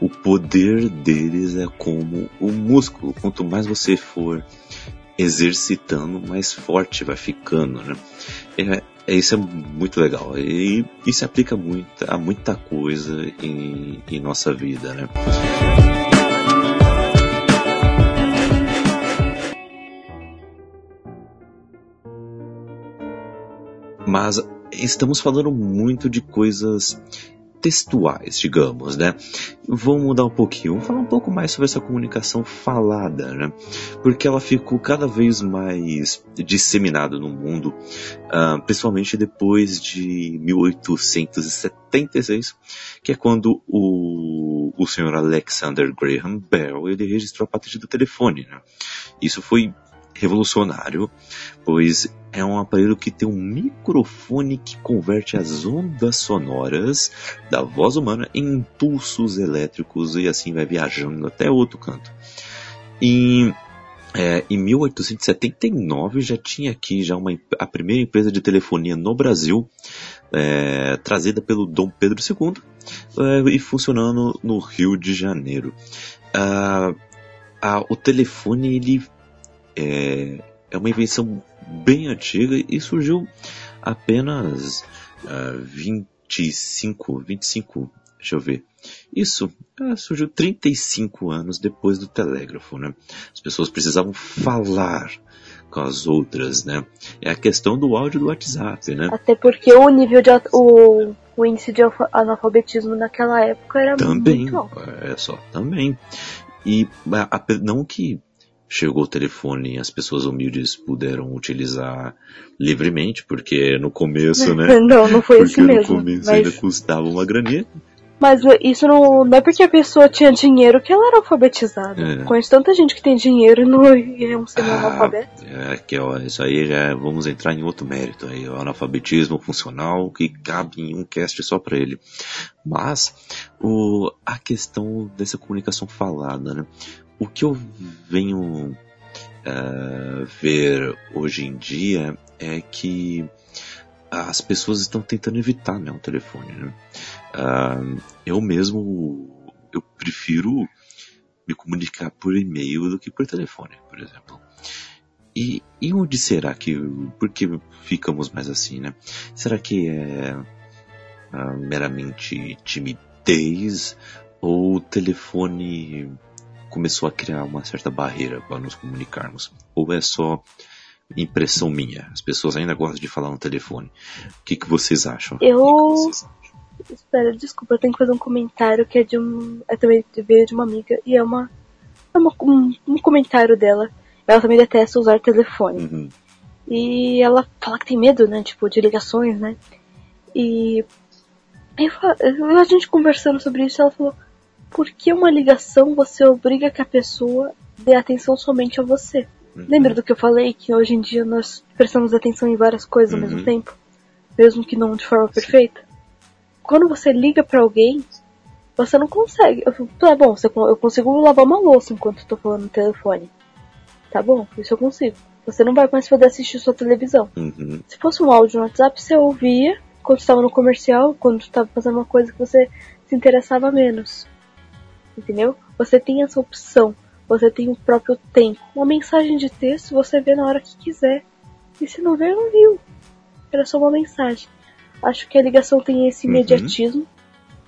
o poder deles é como o músculo. Quanto mais você for exercitando, mais forte vai ficando, né? É, é, isso é muito legal. E, se aplica muito, a muita coisa em, em nossa vida, né? Mas estamos falando muito de coisas textuais, digamos, né? Vamos mudar um pouquinho, vamos falar um pouco mais sobre essa comunicação falada, né? Porque ela ficou cada vez mais disseminada no mundo, uh, principalmente depois de 1876, que é quando o, o senhor Alexander Graham Bell ele registrou a patente do telefone, né? Isso foi revolucionário, pois é um aparelho que tem um microfone que converte as ondas sonoras da voz humana em impulsos elétricos e assim vai viajando até outro canto. E é, em 1879 já tinha aqui já uma, a primeira empresa de telefonia no Brasil, é, trazida pelo Dom Pedro II é, e funcionando no Rio de Janeiro. Ah, ah, o telefone ele é, é uma invenção bem antiga e surgiu apenas uh, 25, 25, deixa eu ver. Isso uh, surgiu 35 anos depois do telégrafo, né? As pessoas precisavam falar com as outras, né? É a questão do áudio do WhatsApp, né? Até porque o nível de o, o índice de analfabetismo naquela época era também, muito alto. É só, também. E a, não que chegou o telefone e as pessoas humildes puderam utilizar livremente, porque no começo, né? não, não foi porque assim mesmo. no começo mas... ainda custava uma graninha. Mas isso não, não é porque a pessoa tinha dinheiro que ela era alfabetizada. É. Conheço tanta gente que tem dinheiro e não é um ser ah, analfabeto. É, que, ó, isso aí já vamos entrar em outro mérito aí, o analfabetismo funcional que cabe em um cast só para ele. Mas o, a questão dessa comunicação falada, né? O que eu venho uh, ver hoje em dia é que as pessoas estão tentando evitar né, o telefone. Né? Uh, eu mesmo eu prefiro me comunicar por e-mail do que por telefone, por exemplo. E, e onde será que. Por que ficamos mais assim, né? Será que é uh, meramente timidez ou telefone começou a criar uma certa barreira para nos comunicarmos? Ou é só impressão minha? As pessoas ainda gostam de falar no telefone. O que, que vocês acham? Eu. Vocês acham? Espera, desculpa, eu tenho que fazer um comentário que é de um. É também veio de uma amiga e é uma. É uma um, um, comentário dela. Ela também detesta usar telefone. Uhum. E ela fala que tem medo, né? Tipo, de ligações, né? E. Eu, a gente conversando sobre isso, ela falou por que uma ligação você obriga que a pessoa dê atenção somente a você? Uhum. Lembra do que eu falei que hoje em dia nós prestamos atenção em várias coisas uhum. ao mesmo uhum. tempo, mesmo que não de forma perfeita? Quando você liga para alguém, você não consegue. Eu, tá bom, eu consigo lavar uma louça enquanto estou falando no telefone. Tá bom, isso eu consigo. Você não vai mais poder assistir sua televisão. Uhum. Se fosse um áudio no WhatsApp, você ouvia quando estava no comercial, quando estava fazendo uma coisa que você se interessava menos entendeu? Você tem essa opção, você tem o próprio tempo. Uma mensagem de texto você vê na hora que quiser. E se não ver, não viu. Era só uma mensagem. Acho que a ligação tem esse uhum. imediatismo.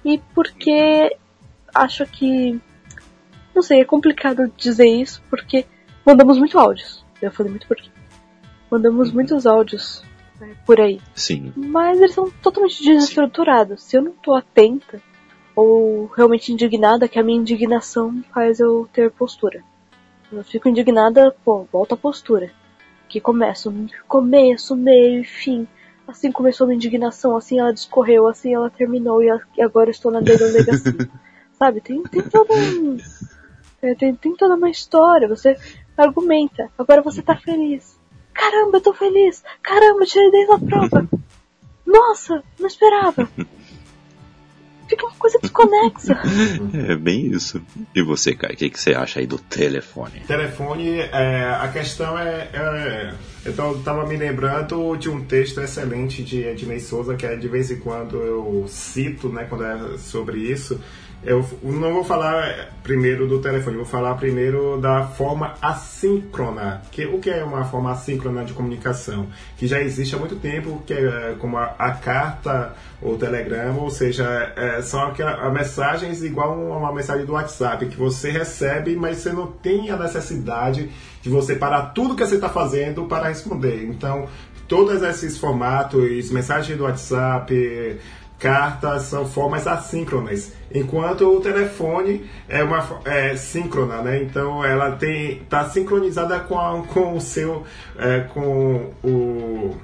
Uhum. E porque acho que. Não sei, é complicado dizer isso porque mandamos muito áudios. Eu falei muito porque. Mandamos uhum. muitos áudios né, por aí. Sim. Mas eles são totalmente desestruturados. Se eu não tô atenta, ou realmente indignada, que a minha indignação faz eu ter postura. Eu fico indignada, pô, volta a postura. Que começa, começo, meio e fim. Assim começou a minha indignação, assim ela discorreu, assim ela terminou e agora estou na delegacia. Sabe, tem, tem todo um, é, tem, tem toda uma história, você argumenta, agora você tá feliz. Caramba, eu tô feliz! Caramba, tirei 10 na prova! Nossa, não esperava! fica uma coisa desconexa. é bem isso. E você, Kai, o que, que, você acha aí do telefone? Telefone, é, a questão é, é. Eu tava me lembrando de um texto excelente de Ednei Souza, que é, de vez em quando eu cito, né, quando é sobre isso eu não vou falar primeiro do telefone, vou falar primeiro da forma assíncrona. Que, o que é uma forma assíncrona de comunicação? Que já existe há muito tempo, que é como a, a carta ou telegrama, ou seja, é, são aquelas mensagens igual a uma mensagem do WhatsApp, que você recebe, mas você não tem a necessidade de você parar tudo que você está fazendo para responder. Então, todos esses formatos, mensagens do WhatsApp, cartas são formas assíncronas, enquanto o telefone é uma é, síncrona, né? Então ela tem está sincronizada com, a, com o seu é, com o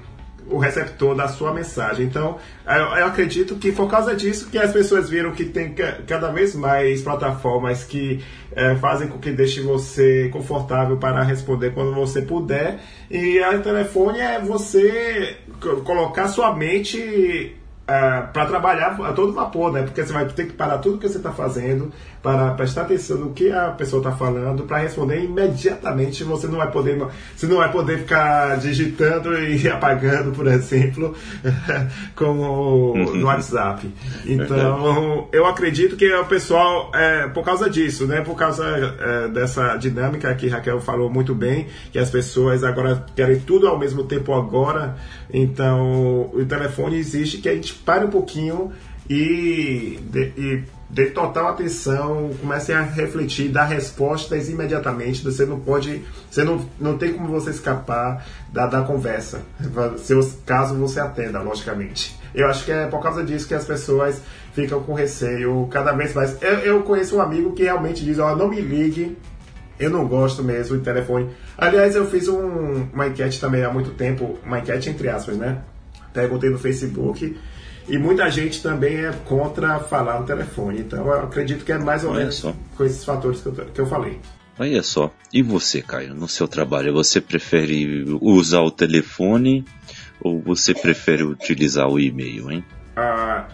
o receptor da sua mensagem. Então, eu, acredito que por causa disso que as pessoas viram que tem cada vez mais plataformas que é, fazem com que deixe você confortável para responder quando você puder. E a telefone é você colocar sua mente é, para trabalhar a todo vapor, né? Porque você vai ter que parar tudo que você está fazendo para prestar atenção no que a pessoa está falando, para responder imediatamente. Você não vai poder, você não vai poder ficar digitando e apagando, por exemplo, como no uhum. WhatsApp. Então, eu acredito que o pessoal, é, por causa disso, né? Por causa é, dessa dinâmica que Raquel falou muito bem, que as pessoas agora querem tudo ao mesmo tempo agora. Então, o telefone existe que a gente pare um pouquinho e, e dê total atenção, comece a refletir, dar respostas imediatamente. Você não pode, você não, não tem como você escapar da, da conversa, se, caso você atenda, logicamente. Eu acho que é por causa disso que as pessoas ficam com receio cada vez mais. Eu, eu conheço um amigo que realmente diz: Ó, oh, não me ligue, eu não gosto mesmo de telefone. Aliás, eu fiz um, uma enquete também há muito tempo, uma enquete entre aspas, né? Perguntei no Facebook e muita gente também é contra falar no telefone. Então eu acredito que é mais ou menos com esses fatores que eu, que eu falei. Olha só, e você, Caio, no seu trabalho, você prefere usar o telefone ou você prefere utilizar o e-mail, hein? Ah,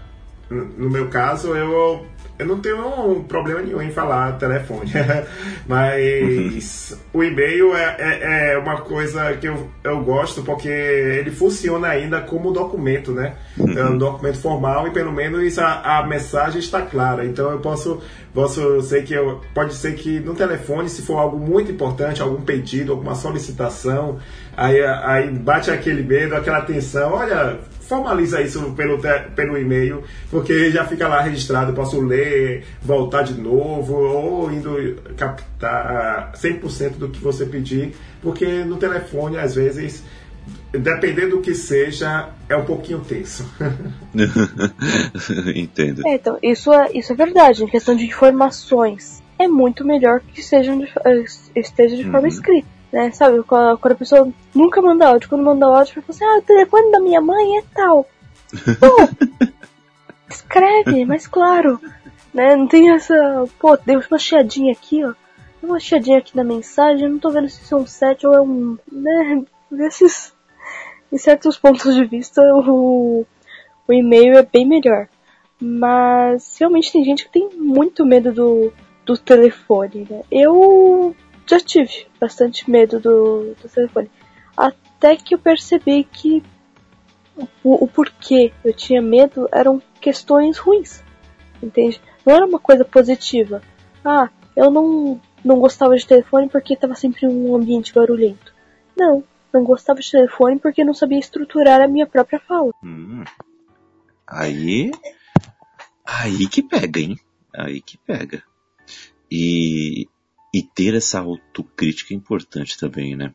no meu caso, eu eu não tenho um problema nenhum em falar telefone, mas o e-mail é, é, é, uma coisa que eu, eu gosto porque ele funciona ainda como documento, né? É um documento formal e pelo menos a, a mensagem está clara. Então eu posso, posso sei que eu, pode ser que no telefone, se for algo muito importante, algum pedido, alguma solicitação, aí, aí bate aquele medo, aquela tensão, olha formaliza isso pelo, pelo e-mail, porque já fica lá registrado, posso ler, voltar de novo, ou indo captar 100% do que você pedir, porque no telefone, às vezes, dependendo do que seja, é um pouquinho tenso. Entendo. É, então, isso é, isso é verdade, em questão de informações. É muito melhor que sejam de, eh, esteja de forma uhum. escrita né? Sabe? Quando a pessoa nunca manda áudio, quando manda áudio, fala assim, ah, o telefone da minha mãe é tal. Pô, escreve, mas claro, né? Não tem essa, pô, deu uma chiadinha aqui, ó. Deu uma chiadinha aqui na mensagem, não tô vendo se isso é um 7 ou é um, né? Desses, em certos pontos de vista, o, o e-mail é bem melhor. Mas realmente tem gente que tem muito medo do, do telefone, né? Eu já tive bastante medo do, do telefone. Até que eu percebi que o, o porquê eu tinha medo eram questões ruins. Entende? Não era uma coisa positiva. Ah, eu não, não gostava de telefone porque estava sempre em um ambiente barulhento. Não, não gostava de telefone porque não sabia estruturar a minha própria fala. Hum. Aí. Aí que pega, hein? Aí que pega. E e ter essa autocrítica é importante também, né?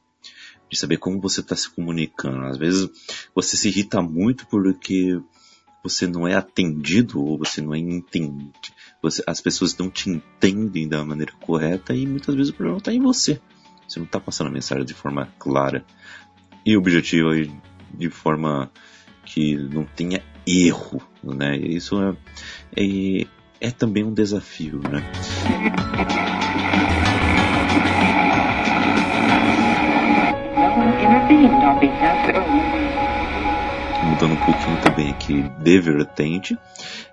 De saber como você está se comunicando. Às vezes você se irrita muito porque você não é atendido ou você não é entendido. Você, as pessoas não te entendem da maneira correta e muitas vezes o problema está em você. Você não está passando a mensagem de forma clara e objetiva e de forma que não tenha erro, né? Isso é, é, é também um desafio, né? Mudando um pouquinho também aqui de vertente,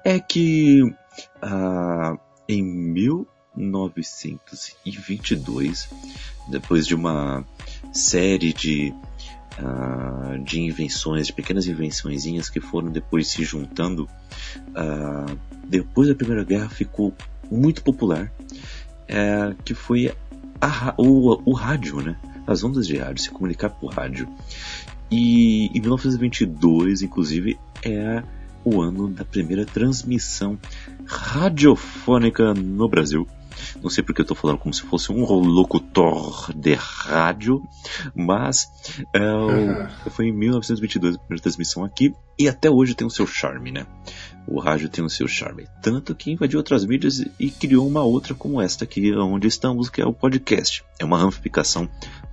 é que ah, em 1922, depois de uma série de, ah, de invenções, de pequenas invençõezinhas que foram depois se juntando, ah, depois da Primeira Guerra ficou muito popular, é, que foi a, o, o rádio, né? As ondas de rádio, se comunicar por rádio. E em 1922, inclusive, é o ano da primeira transmissão radiofônica no Brasil. Não sei porque eu estou falando como se fosse um locutor de rádio, mas é, o, foi em 1922 a primeira transmissão aqui e até hoje tem o seu charme, né? O rádio tem o seu charme, tanto que invadiu outras mídias e criou uma outra como esta aqui, onde estamos, que é o podcast. É uma ramificação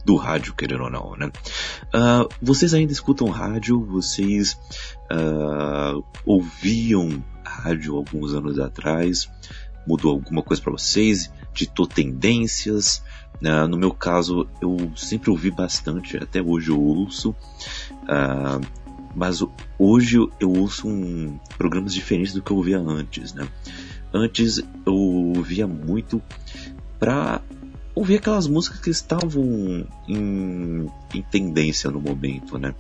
do rádio, querendo ou não, né? Uh, vocês ainda escutam rádio? Vocês uh, ouviam rádio alguns anos atrás? Mudou alguma coisa para vocês? Ditou tendências? Uh, no meu caso, eu sempre ouvi bastante, até hoje eu ouço. mas hoje eu ouço um, programas diferentes do que eu ouvia antes, né? Antes eu ouvia muito para ouvir aquelas músicas que estavam em, em, tendência no momento, né?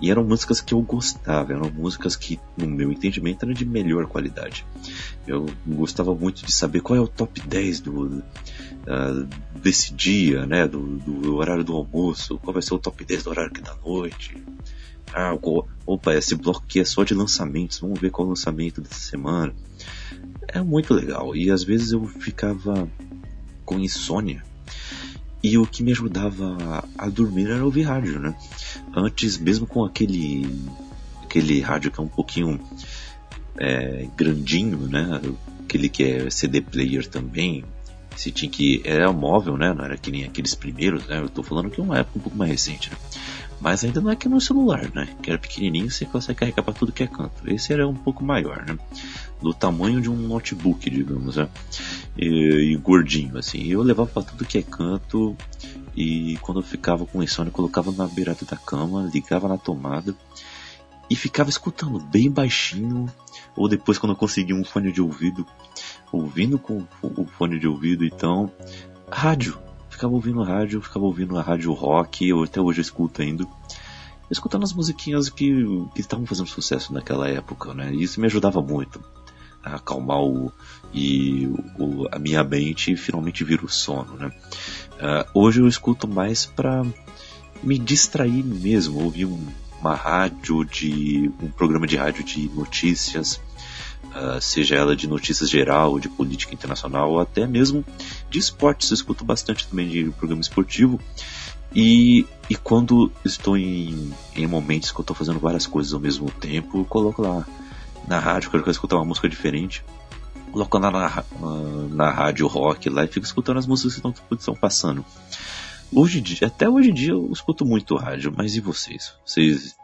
E eram músicas que eu gostava, eram músicas que, no meu entendimento, eram de melhor qualidade. Eu gostava muito de saber qual é o top 10 do, uh, desse dia, né? Do, do, horário do almoço, qual vai ser o top 10 do horário da noite. Ah, opa, esse bloco aqui é só de lançamentos, vamos ver qual é o lançamento dessa semana. É muito legal, e às vezes eu ficava com insônia e o que me ajudava a, dormir era ouvir rádio, né? Antes, mesmo com aquele aquele rádio que é um pouquinho é, grandinho, né? Aquele que é CD player também. Você tinha que era móvel, né? Não era que nem aqueles primeiros, né? Eu tô falando que é uma época um pouco mais recente, né? Mas ainda não é que no celular, né? Que era pequenininho, você consegue carregar para tudo que é canto. Esse era um pouco maior, né? Do tamanho de um notebook, digamos, né? E, e gordinho, assim. Eu levava para tudo que é canto e quando eu ficava com insônia, colocava na beirada da cama, ligava na tomada e ficava escutando bem baixinho. Ou depois, quando eu conseguia um fone de ouvido, ouvindo com o fone de ouvido, então, rádio ficava ouvindo rádio, ficava ouvindo a rádio rock, eu até hoje escuto ainda. Escutando as musiquinhas que, estavam fazendo sucesso naquela época, né? E isso me ajudava muito acalmar o, e o, a minha mente finalmente vir o sono, né? Uh, hoje eu escuto mais para me distrair mesmo, ouvir um, uma rádio de um programa de rádio de notícias, uh, seja ela de notícias geral, de política internacional, ou até mesmo de esportes. Eu escuto bastante também de programa esportivo. E, e quando estou em, em momentos que eu estou fazendo várias coisas ao mesmo tempo, eu coloco lá na rádio, quero escutar uma música diferente. Coloco lá na, na, rádio rock lá e fico escutando as músicas que estão, estão passando. Hoje até hoje em dia eu escuto muito rádio, mas e vocês? Vocês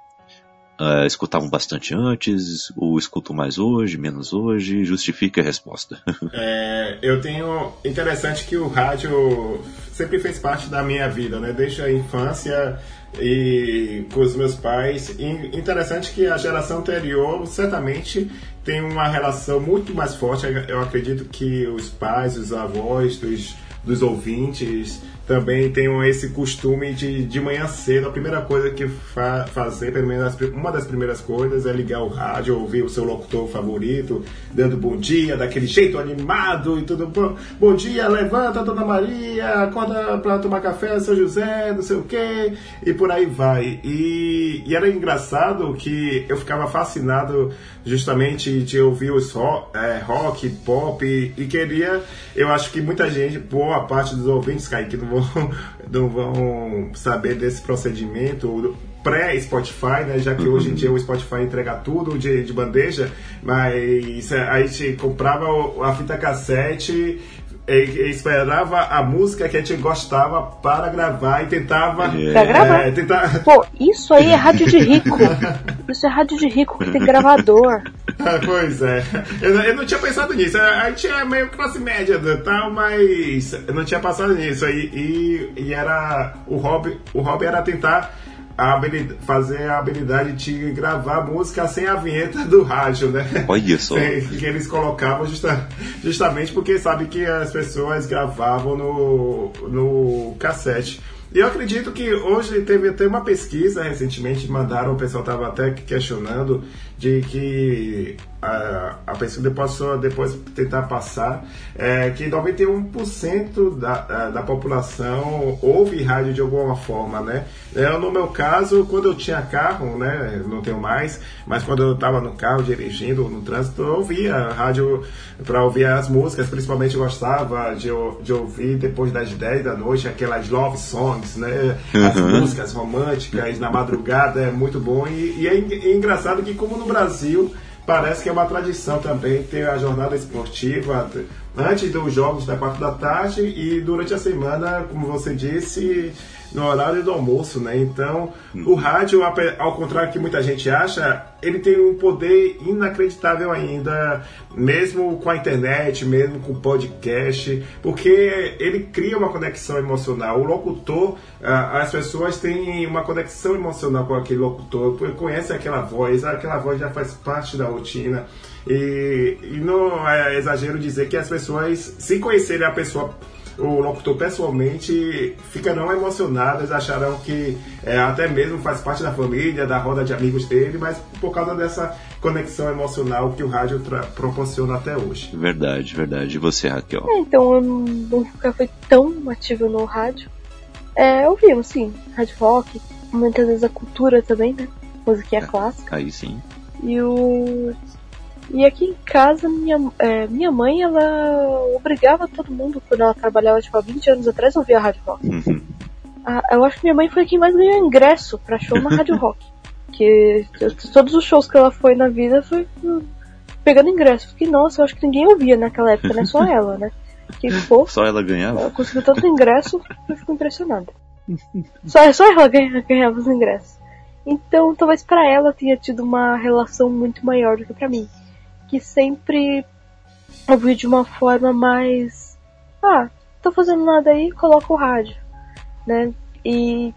Uh, escutavam bastante antes, ou escutam mais hoje, menos hoje? Justifique a resposta. é, eu tenho. Interessante que o rádio sempre fez parte da minha vida, né? Desde a infância e com os meus pais. E interessante que a geração anterior certamente tem uma relação muito mais forte. Eu acredito que os pais, os avós dos, dos ouvintes também tenham esse costume de de manhã cedo, a primeira coisa que fa fazer, pelo menos uma das primeiras coisas, é ligar o rádio, ouvir o seu locutor favorito, dando bom dia, daquele jeito animado e tudo. Bom, bom dia, levanta, Dona Maria, acorda para tomar café, São José, não sei o quê, e por aí vai. E, e era engraçado que eu ficava fascinado justamente de ouvir os rock, é, rock pop, e, queria, eu acho que muita gente, boa parte dos ouvintes, Kaique, não vão, não vão saber desse procedimento pré-Spotify, né? Já que uhum. hoje em dia o Spotify entrega tudo de, de bandeja, mas a gente comprava a fita cassete esperava a música que a gente gostava para gravar e tentava. Yeah. Pra gravar? É, tentar... Pô, isso aí é rádio de rico. isso é rádio de rico que tem gravador. pois é. Eu, eu, não tinha pensado nisso. A gente é meio classe média tal, mas eu não tinha passado nisso. E, e, e era. O hobby, o hobby era tentar a habilidade, fazer a habilidade de gravar música sem a vinheta do rádio, né? Olha só. que eles colocavam justa, justamente porque sabe que as pessoas gravavam no, no cassete. E eu acredito que hoje teve até uma pesquisa recentemente, mandaram, o pessoal estava até questionando de que a, a pesquisa possa depois tentar passar é, que 91% da, da população ouve rádio de alguma forma, né? Eu, no meu caso, quando eu tinha carro, né, não tenho mais, mas quando eu estava no carro dirigindo no trânsito, eu ouvia rádio para ouvir as músicas, principalmente eu gostava de, de ouvir depois das 10 da noite aquelas love songs, né? As uhum. músicas românticas na madrugada, é muito bom e, e é, é engraçado que como no Brasil parece que é uma tradição também ter a jornada esportiva antes dos jogos da quatro da tarde e durante a semana, como você disse, no horário do almoço, né? Então, o rádio, ao contrário que muita gente acha, ele tem um poder inacreditável ainda, mesmo com a internet, mesmo com o podcast, porque ele cria uma conexão emocional. O locutor, as pessoas têm uma conexão emocional com aquele locutor, conhece aquela voz, aquela voz já faz parte da rotina. E, e não é exagero dizer que as pessoas, se conhecerem a pessoa o locutor pessoalmente ficarão emocionadas, acharão que é, até mesmo faz parte da família, da roda de amigos dele, mas por causa dessa conexão emocional que o rádio proporciona até hoje. Verdade, verdade. E você, Raquel? É, então, eu nunca fui tão ativo no rádio. É, ouvimos, sim, rádio rock, muitas vezes a cultura também, né? Musiquinha é, clássica. Aí sim. E o e aqui em casa, minha, é, minha mãe, ela obrigava todo mundo, quando ela trabalhava, tipo, há 20 anos atrás, a ouvir a Rádio Rock. Uhum. Ah, eu acho que minha mãe foi quem mais ganhou ingresso pra show na Rádio Rock. Que todos os shows que ela foi na vida foi pegando ingresso. Fiquei, nossa, eu acho que ninguém ouvia naquela época, né? Só ela, né? Que, pô, Só ela ganhava? Ela conseguiu tanto ingresso, eu fico impressionada. Só, só ela ganhava os ingressos. Então, talvez para ela tenha tido uma relação muito maior do que para mim que sempre ouvi de uma forma mais. Ah, tô fazendo nada aí, coloca o rádio, né? E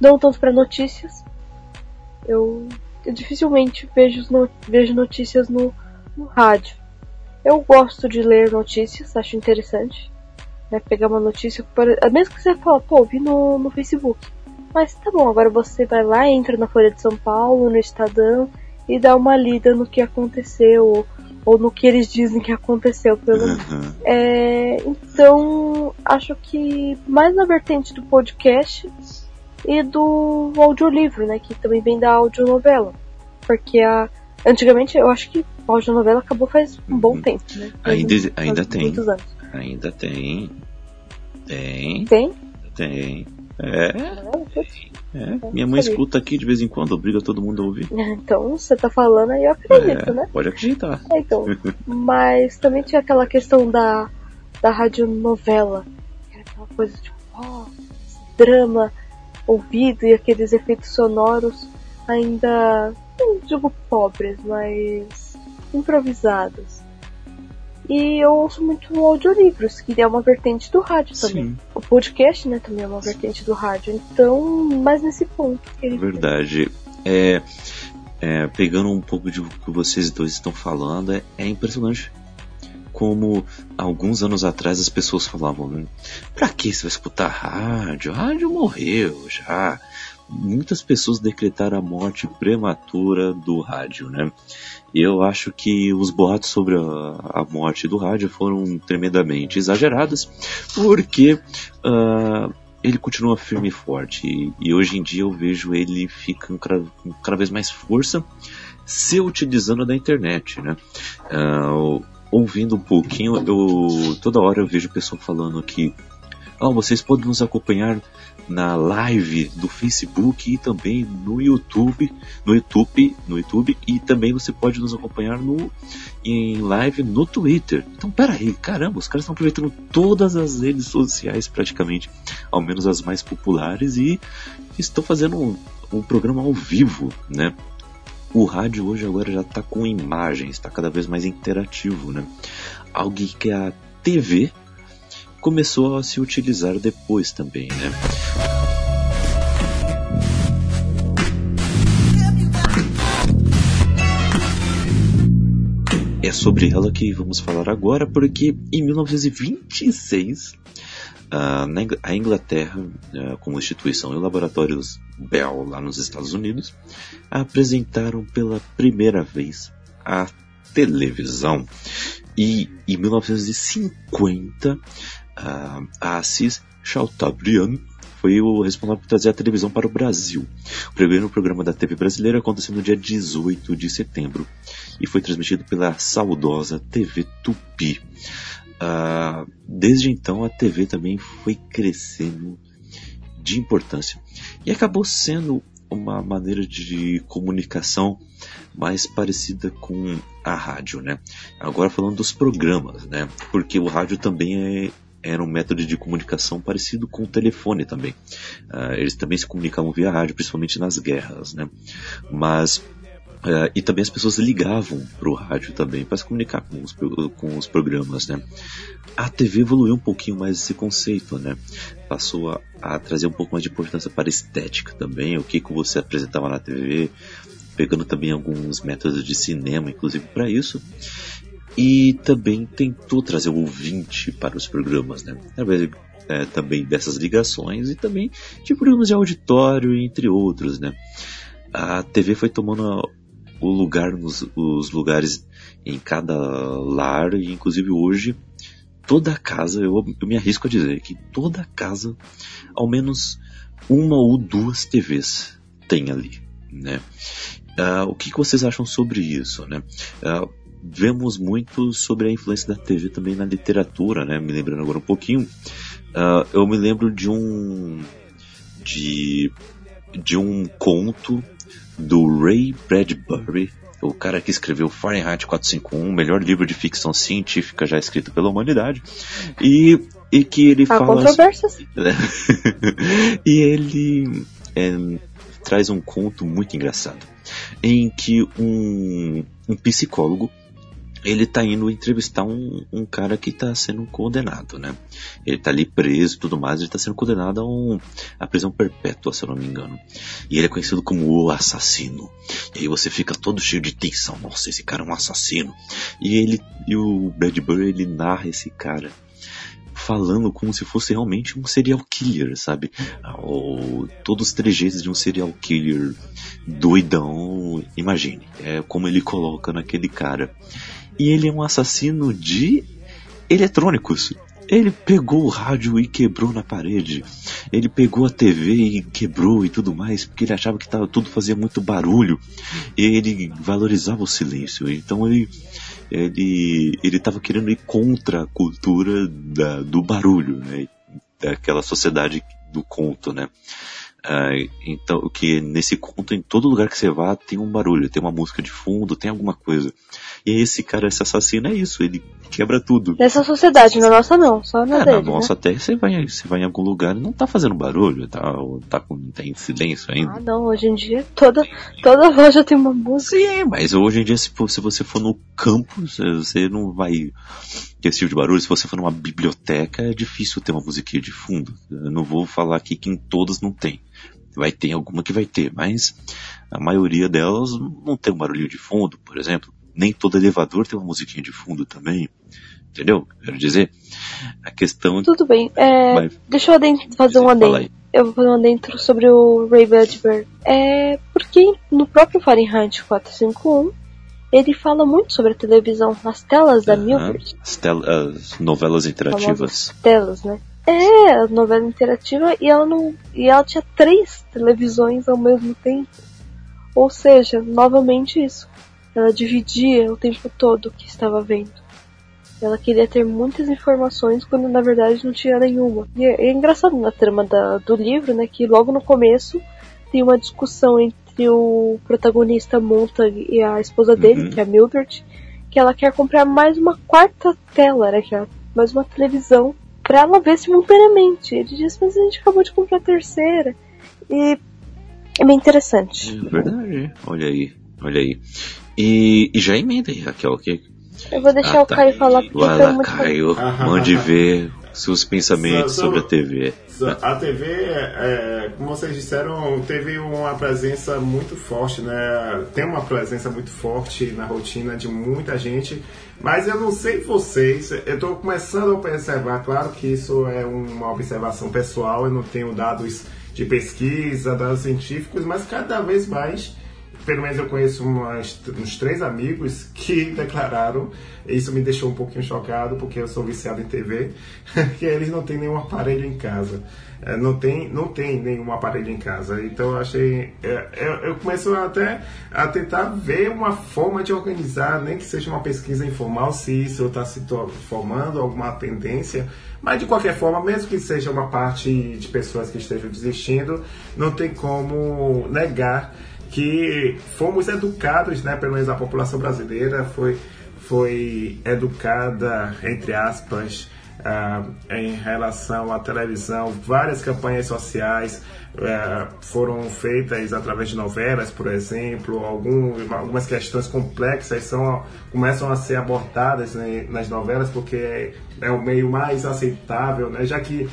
não tanto para notícias. Eu, eu, dificilmente vejo, no, vejo notícias no, no rádio. Eu gosto de ler notícias, acho interessante. Né, pegar uma notícia, mesmo que você fala, pô, vi no, no Facebook. Mas tá bom, agora você vai lá, entra na Folha de São Paulo, no Estadão, e dar uma lida no que aconteceu, ou, ou no que eles dizem que aconteceu, pelo uhum. é, Então, acho que mais na vertente do podcast e do audiolivro, né, que também vem da audionovela. Porque a, antigamente eu acho que a audionovela acabou faz um bom uhum. tempo, né? Ainda, ainda tem. Ainda tem. Tem. Tem? Tem. É. é é, minha mãe escuta aqui de vez em quando, obriga todo mundo a ouvir. Então, você tá falando aí, eu acredito, é, né? Pode acreditar. É, então, mas também tinha aquela questão da, da radionovela, que era aquela coisa tipo, oh, drama ouvido e aqueles efeitos sonoros ainda, não digo pobres, mas improvisados. E eu ouço muito audiolivros, que é uma vertente do rádio também. Sim. O podcast, né, também é uma vertente do rádio. Então, mais nesse ponto. Verdade. É, é, pegando um pouco de o que vocês dois estão falando, é, é impressionante como alguns anos atrás as pessoas falavam, né? pra que você vai escutar rádio? rádio morreu já. Muitas pessoas decretaram a morte prematura do rádio, né? eu acho que os boatos sobre a, a morte do rádio foram tremendamente exagerados, porque uh, ele continua firme e forte. E, e, hoje em dia eu vejo ele ficando cada, cada vez mais força, se utilizando da internet, né? Uh, ouvindo um pouquinho, eu toda hora eu vejo pessoa falando que oh, vocês podem nos acompanhar na live do Facebook e também no YouTube, no YouTube, no YouTube e também você pode nos acompanhar no em live no Twitter. Então, peraí, caramba, os caras estão aproveitando todas as redes sociais praticamente, ao menos as mais populares e estão fazendo um, um programa ao vivo, né? O rádio hoje agora já está com imagens, está cada vez mais interativo, né? Algo que a TV começou a se utilizar depois também, né? É sobre ela que vamos falar agora, porque em 1926 a Inglaterra, como instituição e laboratórios Bell lá nos Estados Unidos, apresentaram pela primeira vez a televisão. E em 1950 a, Assis Chateaubriand foi o responsável por trazer a televisão para o Brasil. O primeiro programa da TV brasileira aconteceu no dia 18 de setembro e foi transmitido pela saudosa TV Tupi. Uh, desde então a TV também foi crescendo de importância e acabou sendo uma maneira de comunicação mais parecida com a rádio, né? Agora falando dos programas, né? Porque o rádio também é, era um método de comunicação parecido com o telefone também. Uh, eles também se comunicavam via rádio, principalmente nas guerras, né? Mas Uh, e também as pessoas ligavam para o rádio também para se comunicar com os, com os programas, né? A TV evoluiu um pouquinho mais esse conceito, né? Passou a, a, trazer um pouco mais de importância para a estética também, o que, que você apresentava na TV, pegando também alguns métodos de cinema, inclusive para isso. E também tentou trazer o ouvinte para os programas, né? Através é, também dessas ligações e também de programas de auditório, entre outros, né? A TV foi tomando o lugar nos os lugares em cada lar e inclusive hoje toda casa, eu, eu me arrisco a dizer que toda casa, ao menos uma ou duas TVs tem ali, né? Uh, o que, que, vocês acham sobre isso, né? Uh, vemos muito sobre a influência da TV também na literatura, né? Me lembrando agora um pouquinho, uh, eu me lembro de um de de um conto do Ray Bradbury, o cara que escreveu Fahrenheit 451, o melhor livro de ficção científica já escrito pela humanidade, e, e que ele Há fala... controvérsias. e ele é, traz um conto muito engraçado, em que um, um psicólogo ele tá indo entrevistar um, um cara que está sendo condenado, né? Ele tá ali preso e tudo mais, ele está sendo condenado a, um, a prisão perpétua, se eu não me engano. E ele é conhecido como o assassino. E aí você fica todo cheio de tensão, nossa, esse cara é um assassino. E ele e o Bradbury ele narra esse cara falando como se fosse realmente um serial killer, sabe? Ou todos os trejeitos de um serial killer doidão, imagine. É como ele coloca naquele cara. E ele é um assassino de eletrônicos. Ele pegou o rádio e quebrou na parede. Ele pegou a TV e quebrou e tudo mais, porque ele achava que tava, tudo fazia muito barulho. E ele valorizava o silêncio. Então ele ele ele estava querendo ir contra a cultura da, do barulho, né? Daquela sociedade do conto, né? Uh, então, que nesse conto, em todo lugar que você vá, tem um barulho, tem uma música de fundo, tem alguma coisa. E esse cara, esse assassino, é isso, ele quebra tudo. Nessa sociedade, na nossa não, só na é, dele. Na nossa né? até você vai, você vai em algum lugar e não tá fazendo barulho, tá, tá com, tem silêncio ainda. Ah, não, hoje em dia toda, toda loja tem uma música. Sim, mas hoje em dia, se, se você for no campo, você não vai ter esse tipo de barulho. Se você for numa biblioteca, é difícil ter uma musiquinha de fundo. Eu não vou falar aqui que em todas não tem. Vai ter alguma que vai ter, mas a maioria delas não tem um barulhinho de fundo, por exemplo. Nem todo elevador tem uma musiquinha de fundo também. Entendeu? Quero dizer, a questão. Tudo bem. É, Vai. Deixa eu adentro, fazer um adentro. Eu vou fazer um adentro sobre o Ray Bradbury. É porque no próprio Fahrenheit 451 ele fala muito sobre a televisão, nas telas da Aham. Milford. As, tel- as novelas interativas. famosas telas, né? É, a novela interativa e ela não. E ela tinha três televisões ao mesmo tempo. Ou seja, novamente isso. Ela dividia o tempo todo o que estava vendo. Ela queria ter muitas informações quando na verdade não tinha nenhuma. E é, é engraçado na trama da- do livro, né? Que logo no começo tem uma discussão entre o protagonista Montag e a esposa dele, Uhum. que é a Mildred, que ela quer comprar mais uma quarta tela, né? Que é mais uma televisão pra ela ver simultaneamente. Ele diz, mas a gente acabou de comprar a terceira. E é bem interessante. É verdade. Olha aí, olha aí. E, e já emenda aí, Raquel, que Eu vou deixar Ah, o tá. Caio falar porque Vai lá, Caio, mande ver seus pensamentos So- so- sobre a TV. A TV, é, como vocês disseram, teve uma presença muito forte, né? Tem uma presença muito forte na rotina de muita gente, mas eu não sei vocês, eu estou começando a observar, claro que isso é uma observação pessoal, eu não tenho dados de pesquisa, dados científicos, mas cada vez mais pelo menos eu conheço umas, uns três amigos que declararam, isso me deixou um pouquinho chocado, porque eu sou viciado em TV, que eles não têm nenhum aparelho em casa. É, não, tem, não tem nenhum aparelho em casa. Então eu achei. É, eu, eu começo até a tentar ver uma forma de organizar, nem que seja uma pesquisa informal, se isso está se formando, alguma tendência. Mas de qualquer forma, mesmo que seja uma parte de pessoas que estejam desistindo, não tem como negar que fomos educados, né, pelo menos a população brasileira foi, foi educada, entre aspas, uh, em relação à televisão, várias campanhas sociais uh, foram feitas através de novelas, por exemplo, algum, algumas questões complexas são, começam a ser abordadas né, nas novelas porque é o meio mais aceitável, né? já que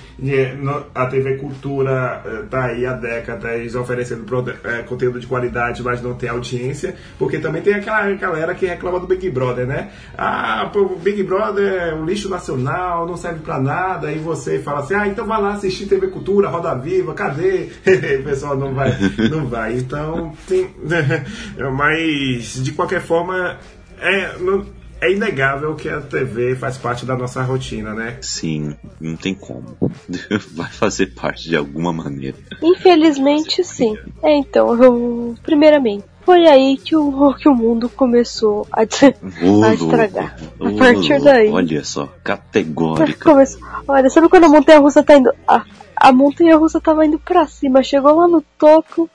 a TV Cultura está eh, aí há décadas oferecendo é, conteúdo de qualidade, mas não tem audiência, porque também tem aquela galera que reclama do Big Brother, né? Ah, o Big Brother é um lixo nacional, não serve para nada, e você fala assim, ah, então vai lá assistir TV Cultura, Roda Viva, cadê? o pessoal não vai, não vai. Então, tem, mas de qualquer forma, é, não, é inegável que a TV faz parte da nossa rotina, né? Sim, não tem como. Vai fazer parte de alguma maneira. Infelizmente, sim. É, então, eu, primeiramente, foi aí que o, que o mundo começou a, a estragar. a partir daí. Olha só, categórica. Começou, olha, sabe quando a montanha russa tá indo. A, a montanha russa tava indo pra cima, chegou lá no topo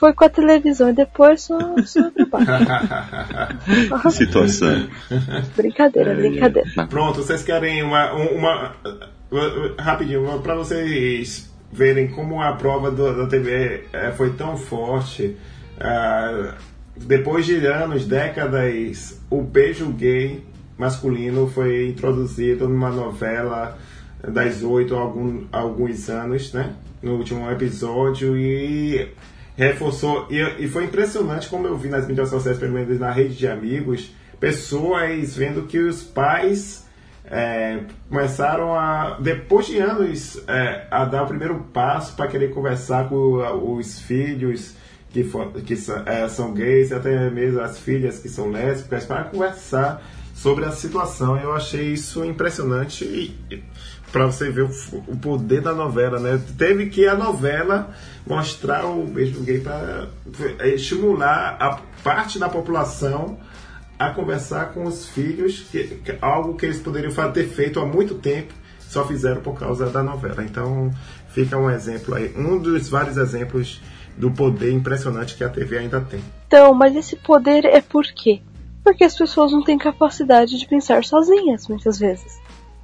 foi com a televisão e depois só, só Situação. brincadeira, brincadeira. Pronto, vocês querem uma, uma, uma rapidinho, para vocês verem como a prova do, da TV é, foi tão forte. Uh, depois de anos, décadas, o beijo gay masculino foi introduzido numa novela das oito algum, alguns anos, né? No último episódio e reforçou. E, e foi impressionante como eu vi nas mídias sociais, pelo menos na rede de amigos, pessoas vendo que os pais é, começaram a, depois de anos, é, a dar o primeiro passo para querer conversar com os filhos que, for, que é, são gays, até mesmo as filhas que são lésbicas, para conversar sobre a situação. Eu achei isso impressionante e, para você ver o, o, poder da novela, né? Teve que a novela mostrar o beijo gay para estimular a parte da população a conversar com os filhos, que, que, algo que eles poderiam ter feito há muito tempo, só fizeram por causa da novela. Então fica um exemplo aí, um dos vários exemplos do poder impressionante que a TV ainda tem. Então, mas esse poder é por quê? Porque as pessoas não têm capacidade de pensar sozinhas, muitas vezes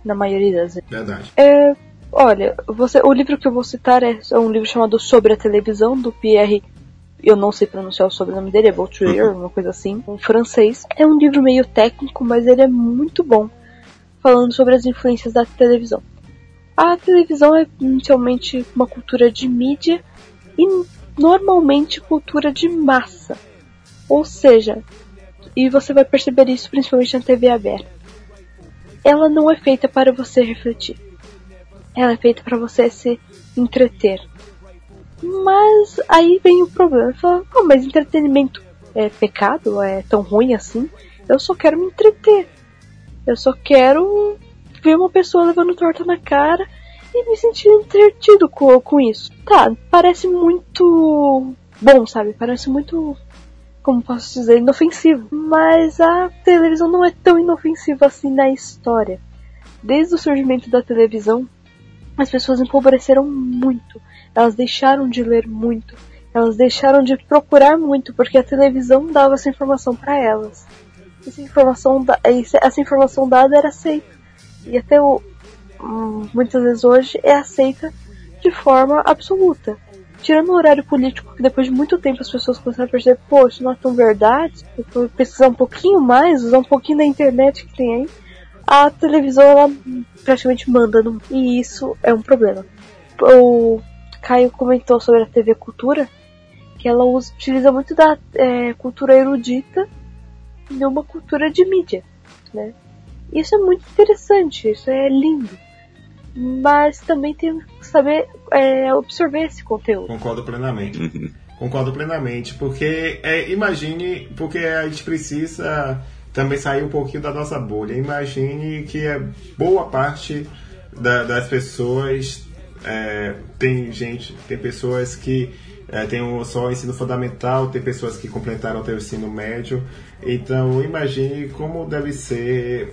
na maioria das vezes. Verdade. É, olha, você, o livro que eu vou citar é, é, um livro chamado Sobre a Televisão, do Pierre. Eu não sei pronunciar o sobrenome dele, é Vauturier, uhum. uma coisa assim, um francês. É um livro meio técnico, mas ele é muito bom, falando sobre as influências da televisão. A televisão é inicialmente uma cultura de mídia e normalmente cultura de massa. Ou seja, e você vai perceber isso principalmente na TV aberta ela não é feita para você refletir. Ela é feita para você se entreter. Mas aí vem o problema. Fala, oh, mas entretenimento é pecado? É tão ruim assim? Eu só quero me entreter. Eu só quero ver uma pessoa levando torta na cara e me sentir entretido com, com isso. Tá, parece muito bom, sabe? Parece muito como posso dizer, inofensivo. Mas a televisão não é tão inofensiva assim na história. Desde o surgimento da televisão, as pessoas empobreceram muito. Elas deixaram de ler muito. Elas deixaram de procurar muito porque a televisão dava essa informação para elas. Essa informação, essa informação dada era aceita. E até o, hum, muitas vezes hoje é aceita de forma absoluta tirando o horário político, que depois de muito tempo as pessoas começaram a perceber, pô, isso não é tão verdade, eu vou precisar um pouquinho mais, usar um pouquinho da internet que tem aí, a televisão ela praticamente manda, no... e isso é um problema. O Caio comentou sobre a TV Cultura, que ela usa, utiliza muito da é, cultura erudita numa cultura de mídia, né? Isso é muito interessante, isso é lindo. mas também tem que saber é, absorver esse conteúdo. Concordo plenamente. Uhum. Concordo plenamente, porque é, imagine, porque a gente precisa também sair um pouquinho da nossa bolha. Imagine que é boa parte da, das pessoas é, tem gente, tem pessoas que é, tem só o ensino fundamental, tem pessoas que completaram o ensino médio. Então imagine como deve ser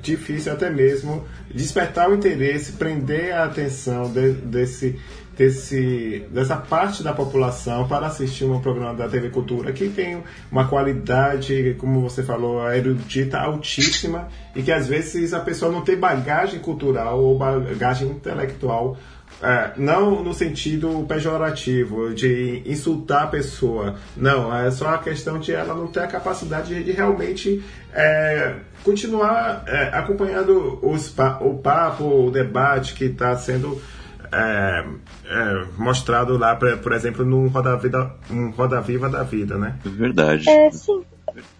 difícil até mesmo despertar o interesse, prender a atenção de, desse, desse, dessa parte da população para assistir um programa da TV Cultura que tem uma qualidade, como você falou, erudita altíssima e que às vezes a pessoa não tem bagagem cultural ou bagagem intelectual é, não no sentido pejorativo, de insultar a pessoa. Não, é só a questão de ela não ter a capacidade de, realmente é, continuar é, acompanhando os, o papo, o debate que está sendo é, é, mostrado lá, por, por exemplo, no Roda, Vida, um Roda Viva da Vida, né? Verdade. É, sim.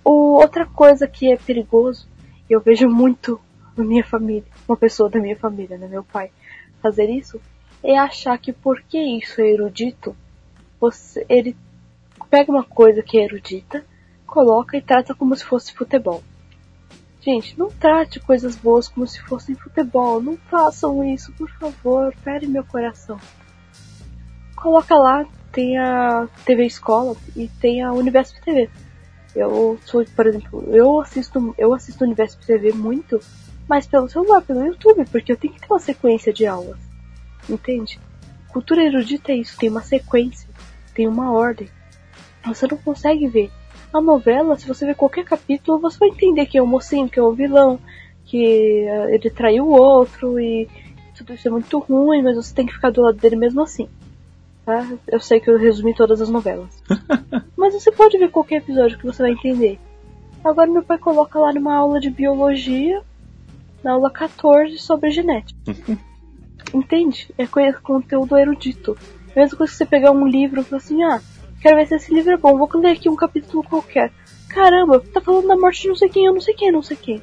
O, outra coisa que é perigoso, eu vejo muito na minha família, uma pessoa da minha família, né, meu pai, fazer isso, é achar que porque isso é erudito, você, ele pega uma coisa que é erudita, coloca e trata como se fosse futebol. Gente, não trate coisas boas como se fossem futebol. Não façam isso, por favor. Pere meu coração. Coloca lá, tem a TV Escola e tem a Universo TV. Eu sou, por exemplo, eu assisto, eu assisto Universo TV muito, mas pelo celular, pelo YouTube, porque eu tenho que ter uma sequência de aulas. Entende? Cultura erudita é isso, tem uma sequência, tem uma ordem. Você não consegue ver. A novela, se você ver qualquer capítulo, você vai entender que é o mocinho, que é o vilão, que eh, ele traiu o outro e tudo isso é muito ruim, mas você tem que ficar do lado dele mesmo assim. Tá? Eu sei que eu resumi todas as novelas. mas você pode ver qualquer episódio que você vai entender. Agora meu pai coloca lá numa aula de biologia, na aula 14, sobre genética. Entende? É conteúdo erudito. É a mesma coisa que você pegar um livro e falar assim, ah, quero ver se esse livro é bom, vou ler aqui um capítulo qualquer. Caramba, tá falando da morte de não sei quem, eu não sei quem, não sei quem.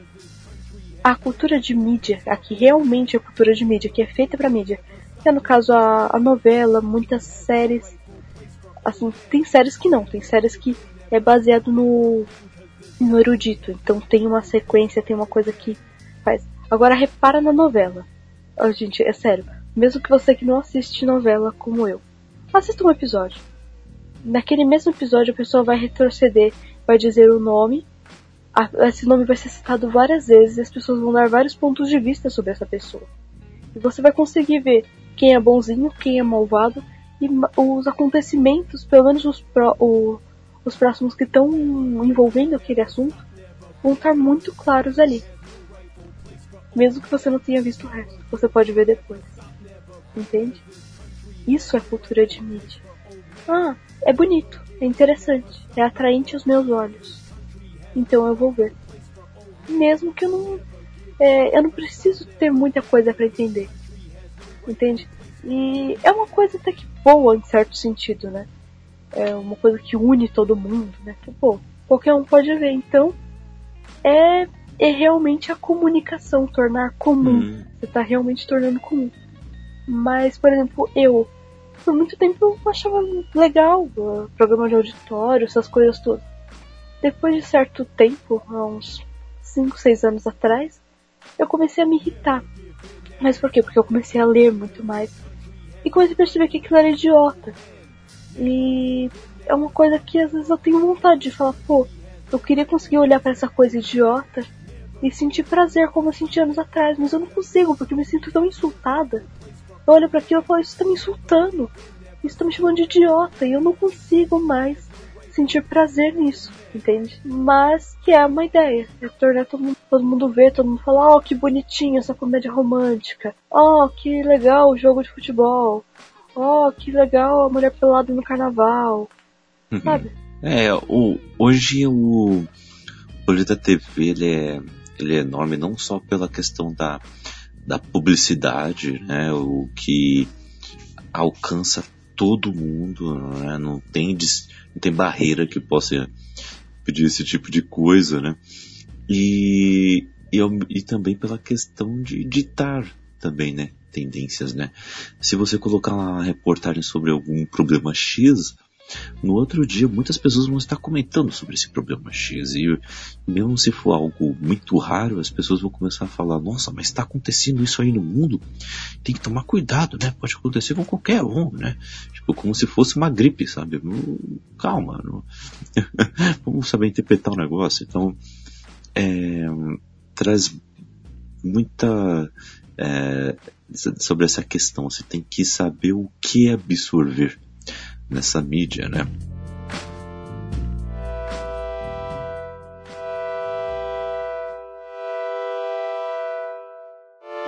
A cultura de mídia, aqui realmente é a cultura de mídia, que é feita para mídia, que é no caso a, a novela, muitas séries. Assim, tem séries que não, tem séries que é baseado no, no erudito, então tem uma sequência, tem uma coisa que faz. Agora repara na novela. Oh, gente, é sério. Mesmo que você que não assiste novela como eu, assista um episódio. Naquele mesmo episódio a pessoa vai retroceder, vai dizer o nome, a, esse nome vai ser citado várias vezes e as pessoas vão dar vários pontos de vista sobre essa pessoa. E você vai conseguir ver quem é bonzinho, quem é malvado e os acontecimentos, pelo menos os, pro, o, os próximos que estão envolvendo aquele assunto, vão estar muito claros ali. Mesmo que você não tenha visto o resto, você pode ver depois. Entende? Isso é cultura de mídia. Ah, é bonito, é interessante, é atraente aos meus olhos. Então eu vou ver. Mesmo que eu não. É, eu não preciso ter muita coisa para entender. Entende? E é uma coisa até que boa em certo sentido, né? É uma coisa que une todo mundo, né? Que, pô, qualquer um pode ver. Então, é é realmente a comunicação, tornar comum. Hum. Você está realmente tornando comum. Mas, por exemplo, eu, por muito tempo eu achava legal uh, programa de auditório, essas coisas todas. Depois de certo tempo, há uns 5, 6 anos atrás, eu comecei a me irritar. Mas por quê? Porque eu comecei a ler muito mais. E comecei a perceber que aquilo era idiota. E é uma coisa que às vezes eu tenho vontade de falar, pô, eu queria conseguir olhar para essa coisa idiota e sentir prazer como eu senti anos atrás, mas eu não consigo porque eu me sinto tão insultada. Eu olho para aquilo e falo, isso tá me insultando, isso tá me chamando de idiota e eu não consigo mais sentir prazer nisso, entende? Mas que é uma ideia, é tornar todo mundo, todo mundo ver, todo mundo falar, oh que bonitinho essa comédia romântica, oh que legal o jogo de futebol, oh que legal a mulher pelada no carnaval, uhum. sabe? É, o, hoje o Bolita TV ele é ele é enorme não só pela questão da, da publicidade, né, o que alcança todo mundo, né, não tem não tem barreira que possa pedir esse tipo de coisa, né, e, e, e também pela questão de editar também, né, tendências, né? Se você colocar uma reportagem sobre algum problema X, no outro dia muitas pessoas vão estar comentando sobre esse problema X e mesmo se for algo muito raro, as pessoas vão começar a falar: Nossa, mas está acontecendo isso aí no mundo? Tem que tomar cuidado, né? Pode acontecer com qualquer um, né? Tipo, como se fosse uma gripe, sabe? Calma, não... vamos saber interpretar o negócio. Então, é, traz muita é, sobre essa questão. Você tem que saber o que absorver nessa mídia, né?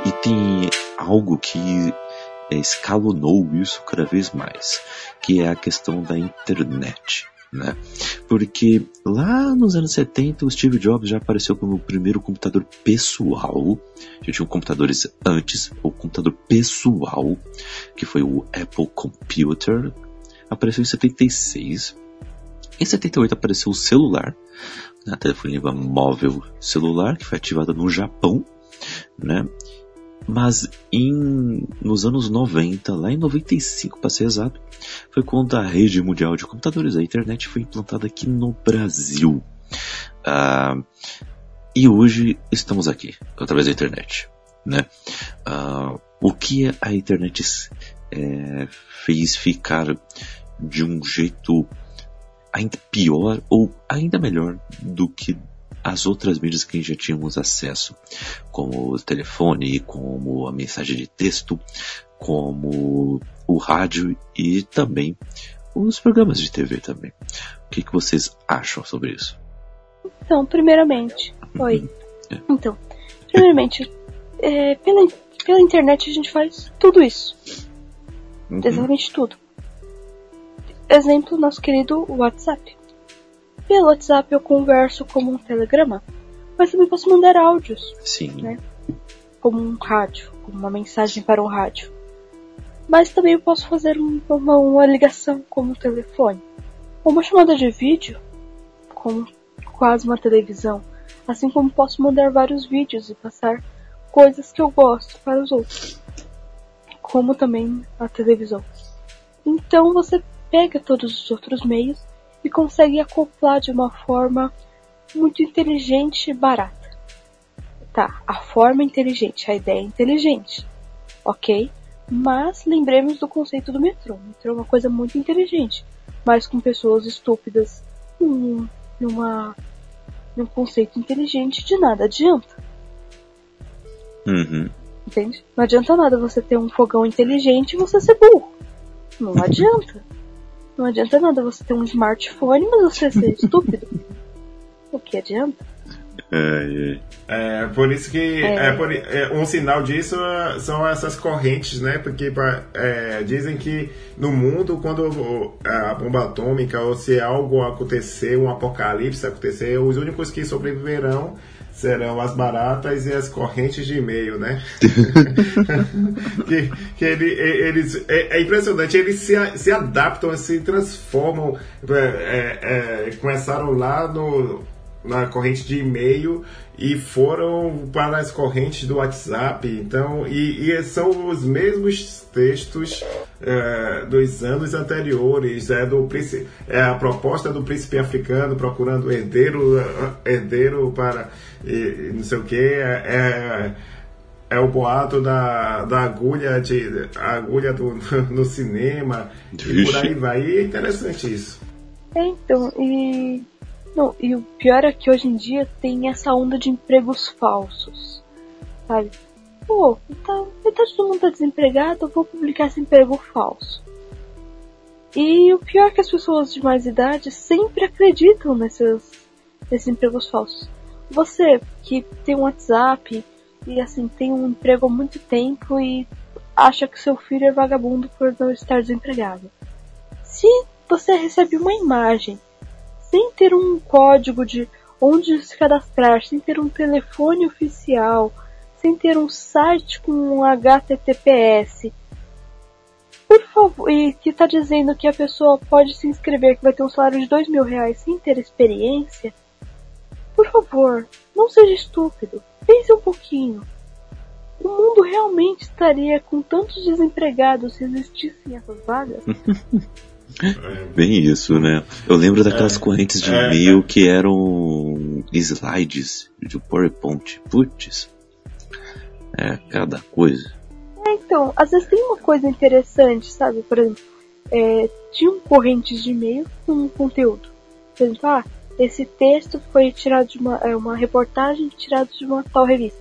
E tem algo que escalonou isso cada vez mais, que é a questão da internet né? Porque lá nos anos 70 o Steve Jobs já apareceu como o primeiro computador pessoal. Já tinha computadores antes, o computador pessoal, que foi o Apple Computer. Apareceu em 76. Em 78 apareceu o celular, a telefonia móvel celular, que foi ativada no Japão, né? Mas em, nos anos 90, lá em 95 para ser exato, foi quando a rede mundial de computadores, a internet, foi implantada aqui no Brasil. Uh, e hoje estamos aqui, através da internet. Né? Uh, o que a internet é, fez ficar de um jeito ainda pior ou ainda melhor do que as outras mídias que já tínhamos acesso, como o telefone, como a mensagem de texto, como o rádio e também os programas de TV também. O que, que vocês acham sobre isso? Então, primeiramente, oi. Uhum. É. Então, primeiramente, é, pela, pela internet a gente faz tudo isso. Uhum. Exatamente tudo. Exemplo, nosso querido WhatsApp. Pelo WhatsApp eu converso como um telegrama, mas também posso mandar áudios. Sim. Né? Como um rádio, como uma mensagem para um rádio. Mas também eu posso fazer uma, uma ligação como um telefone. Ou uma chamada de vídeo, como quase uma televisão. Assim como posso mandar vários vídeos e passar coisas que eu gosto para os outros. Como também a televisão. Então você pega todos os outros meios e consegue acoplar de uma forma muito inteligente e barata. Tá, a forma é inteligente, a ideia é inteligente, ok? Mas lembremos do conceito do metrô. O metrô é uma coisa muito inteligente, mas com pessoas estúpidas num, numa, num conceito inteligente de nada adianta. Uhum. Entende? Não adianta nada você ter um fogão inteligente e você ser burro. Não adianta. Não adianta nada você ter um smartphone, mas você ser estúpido. O que adianta? É, é. é por isso que é. é por, é, um sinal disso são essas correntes, né? Porque é, dizem que no mundo, quando a bomba atômica ou se algo acontecer, um apocalipse acontecer, os únicos que sobreviverão serão as baratas e as correntes de e-mail, né? que, que ele, eles é, é, impressionante, eles se, se adaptam, se transformam. É, é, é, começaram lá no, na corrente de e-mail e foram para as correntes do WhatsApp. Então, e, e são os mesmos textos é, dos anos anteriores. É, do, é a proposta do príncipe africano procurando herdeiro, herdeiro para e, não sei o que. É, é, é, o boato da, da agulha, de, agulha do, no cinema. Vixe. E por aí vai. E é interessante isso. Então, e não, e o pior é que hoje em dia tem essa onda de empregos falsos. Sabe? Pô, então, metade do mundo tá desempregado, eu vou publicar esse emprego falso. E o pior é que as pessoas de mais idade sempre acreditam nesses, nesses empregos falsos. Você que tem um WhatsApp e assim tem um emprego há muito tempo e acha que seu filho é vagabundo por não estar desempregado. Se você recebe uma imagem sem ter um código de onde se cadastrar, sem ter um telefone oficial, sem ter um site com um HTTPS. Por favor, e que está dizendo que a pessoa pode se inscrever que vai ter um salário de dois mil reais sem ter experiência. Por favor, não seja estúpido. Pense um pouquinho. o mundo realmente estaria com tantos desempregados se existissem essas vagas? Bem isso, né? Eu lembro daquelas é, correntes de é, e-mail que eram slides de PowerPoint. Putz, é cada coisa. É, então, às vezes tem uma coisa interessante, sabe? Por exemplo, é, tinham correntes de e-mail com conteúdo. Por exemplo, ah, esse texto foi tirado de uma, é, uma reportagem tirada de uma tal revista.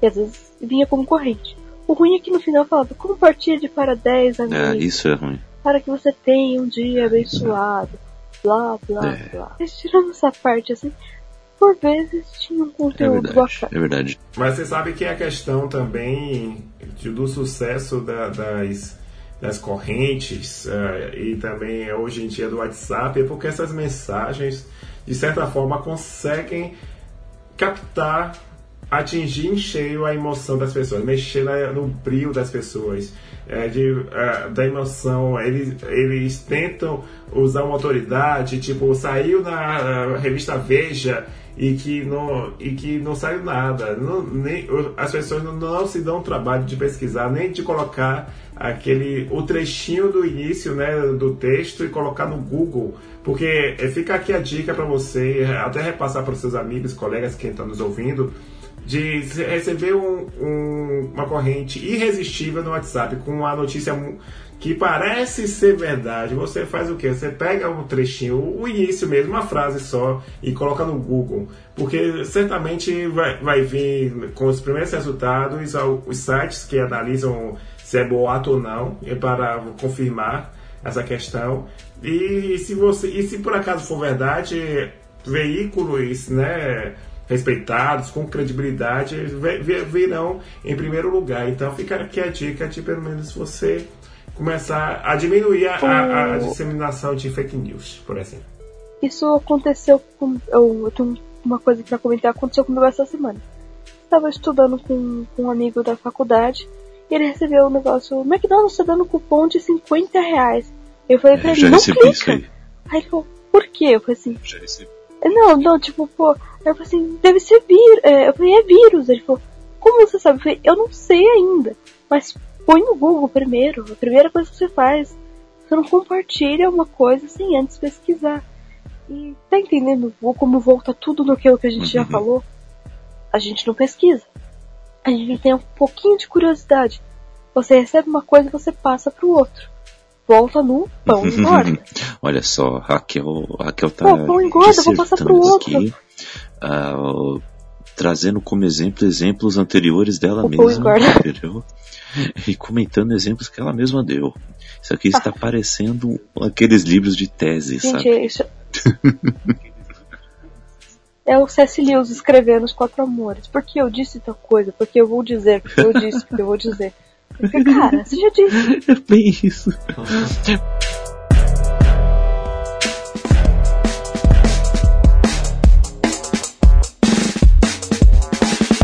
E às vezes vinha como corrente. O ruim é que no final falava, compartilhe para 10 amigos. É, isso é ruim. Para que você tenha um dia abençoado. Blá, blá, é. blá. Mas tirando essa parte assim, por vezes tinha um conteúdo é verdade, bacana. É verdade. Mas você sabe que a questão também do sucesso da, das, das correntes uh, e também hoje em dia do WhatsApp é porque essas mensagens, de certa forma, conseguem captar atingir em cheio a emoção das pessoas, mexer no brilho das pessoas, é, de, é, da emoção. Eles, eles tentam usar uma autoridade, tipo, saiu na revista Veja e que não, e que não saiu nada. Não, nem, as pessoas não, não se dão o trabalho de pesquisar, nem de colocar aquele o trechinho do início né, do texto e colocar no Google. Porque é, fica aqui a dica para você, até repassar para os seus amigos, colegas que estão nos ouvindo de receber um, um, uma corrente irresistível no WhatsApp com uma notícia que parece ser verdade. Você faz o que? Você pega um trechinho, o início mesmo, uma frase só, e coloca no Google. Porque certamente vai, vai vir com os primeiros resultados os sites que analisam se é boato ou não, é para confirmar essa questão. E se você e se por acaso for verdade, veículos, né? Respeitados, com credibilidade, virão em primeiro lugar. Então fica aqui a dica de pelo menos você começar a diminuir a, a, a disseminação de fake news, por exemplo. Isso aconteceu com. Eu, eu tenho uma coisa para comentar, aconteceu comigo essa semana. Estava estudando com, com um amigo da faculdade e ele recebeu um negócio, o McDonald's está dando cupom de 50 reais. Eu falei pra é, ele, não clica. Aí. aí ele falou, por quê? Eu falei assim, já recebi. Não, não, tipo, pô, eu falei assim, deve ser vírus. É, eu falei, é vírus. Ele falou, como você sabe? Eu falei, eu não sei ainda. Mas põe no Google primeiro. A primeira coisa que você faz. Você não compartilha uma coisa sem antes pesquisar. E tá entendendo como volta tudo no que a gente já uhum. falou? A gente não pesquisa. A gente tem um pouquinho de curiosidade. Você recebe uma coisa e você passa pro outro volta no pão engorda. Olha só, Raquel, Raquel tá. Pô, pão engorda, vou passar pro outro. Aqui, uh, trazendo como exemplo exemplos anteriores dela o mesma, entendeu? E comentando exemplos que ela mesma deu. Isso aqui está ah. parecendo aqueles livros de tese, Gente, sabe? Isso... é o C.S. Lewis escrevendo Os Quatro Amores. Porque eu disse tal coisa, porque eu vou dizer, porque eu disse, porque eu vou dizer. Porque, cara, você já disse. É bem isso.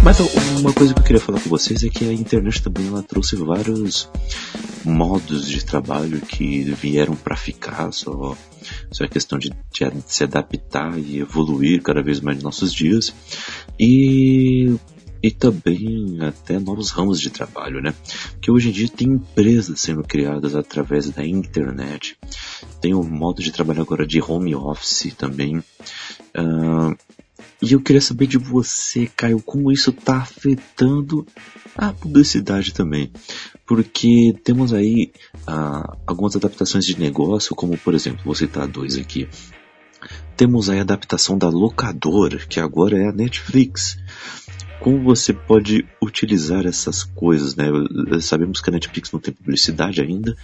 Mas uma coisa que eu queria falar com vocês é que a internet também ela trouxe vários modos de trabalho que vieram para ficar, só, só é questão de, de, se adaptar e evoluir cada vez mais nos nossos dias. E e também até novos ramos de trabalho, né? Que hoje em dia tem empresas sendo criadas através da internet, tem o um modo de trabalho agora de home office também. Uh, e eu queria saber de você, Caio, como isso está afetando a publicidade também. Porque temos aí uh, algumas adaptações de negócio, como por exemplo, vou citar dois aqui. Temos aí a adaptação da locadora, que agora é a Netflix como você pode utilizar essas coisas, né? Sabemos que a Netflix não tem publicidade ainda.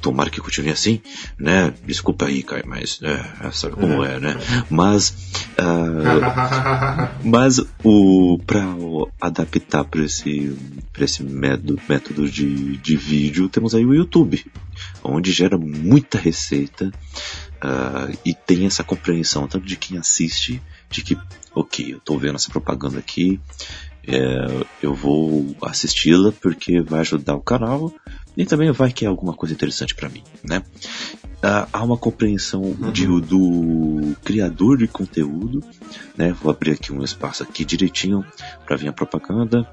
Tomara que continue assim, né? Desculpa aí, Kai, mas é, sabe como é, né? Mas, uh, mas o para adaptar para esse para esse método, método de, de vídeo temos aí o YouTube, onde gera muita receita uh, e tem essa compreensão tanto de quem assiste de que, ok, eu estou vendo essa propaganda aqui, é, eu vou assisti-la porque vai ajudar o canal e também vai que é alguma coisa interessante para mim, né? Uh, há uma compreensão uhum. de, do criador de conteúdo, né? Vou abrir aqui um espaço aqui direitinho para vir a propaganda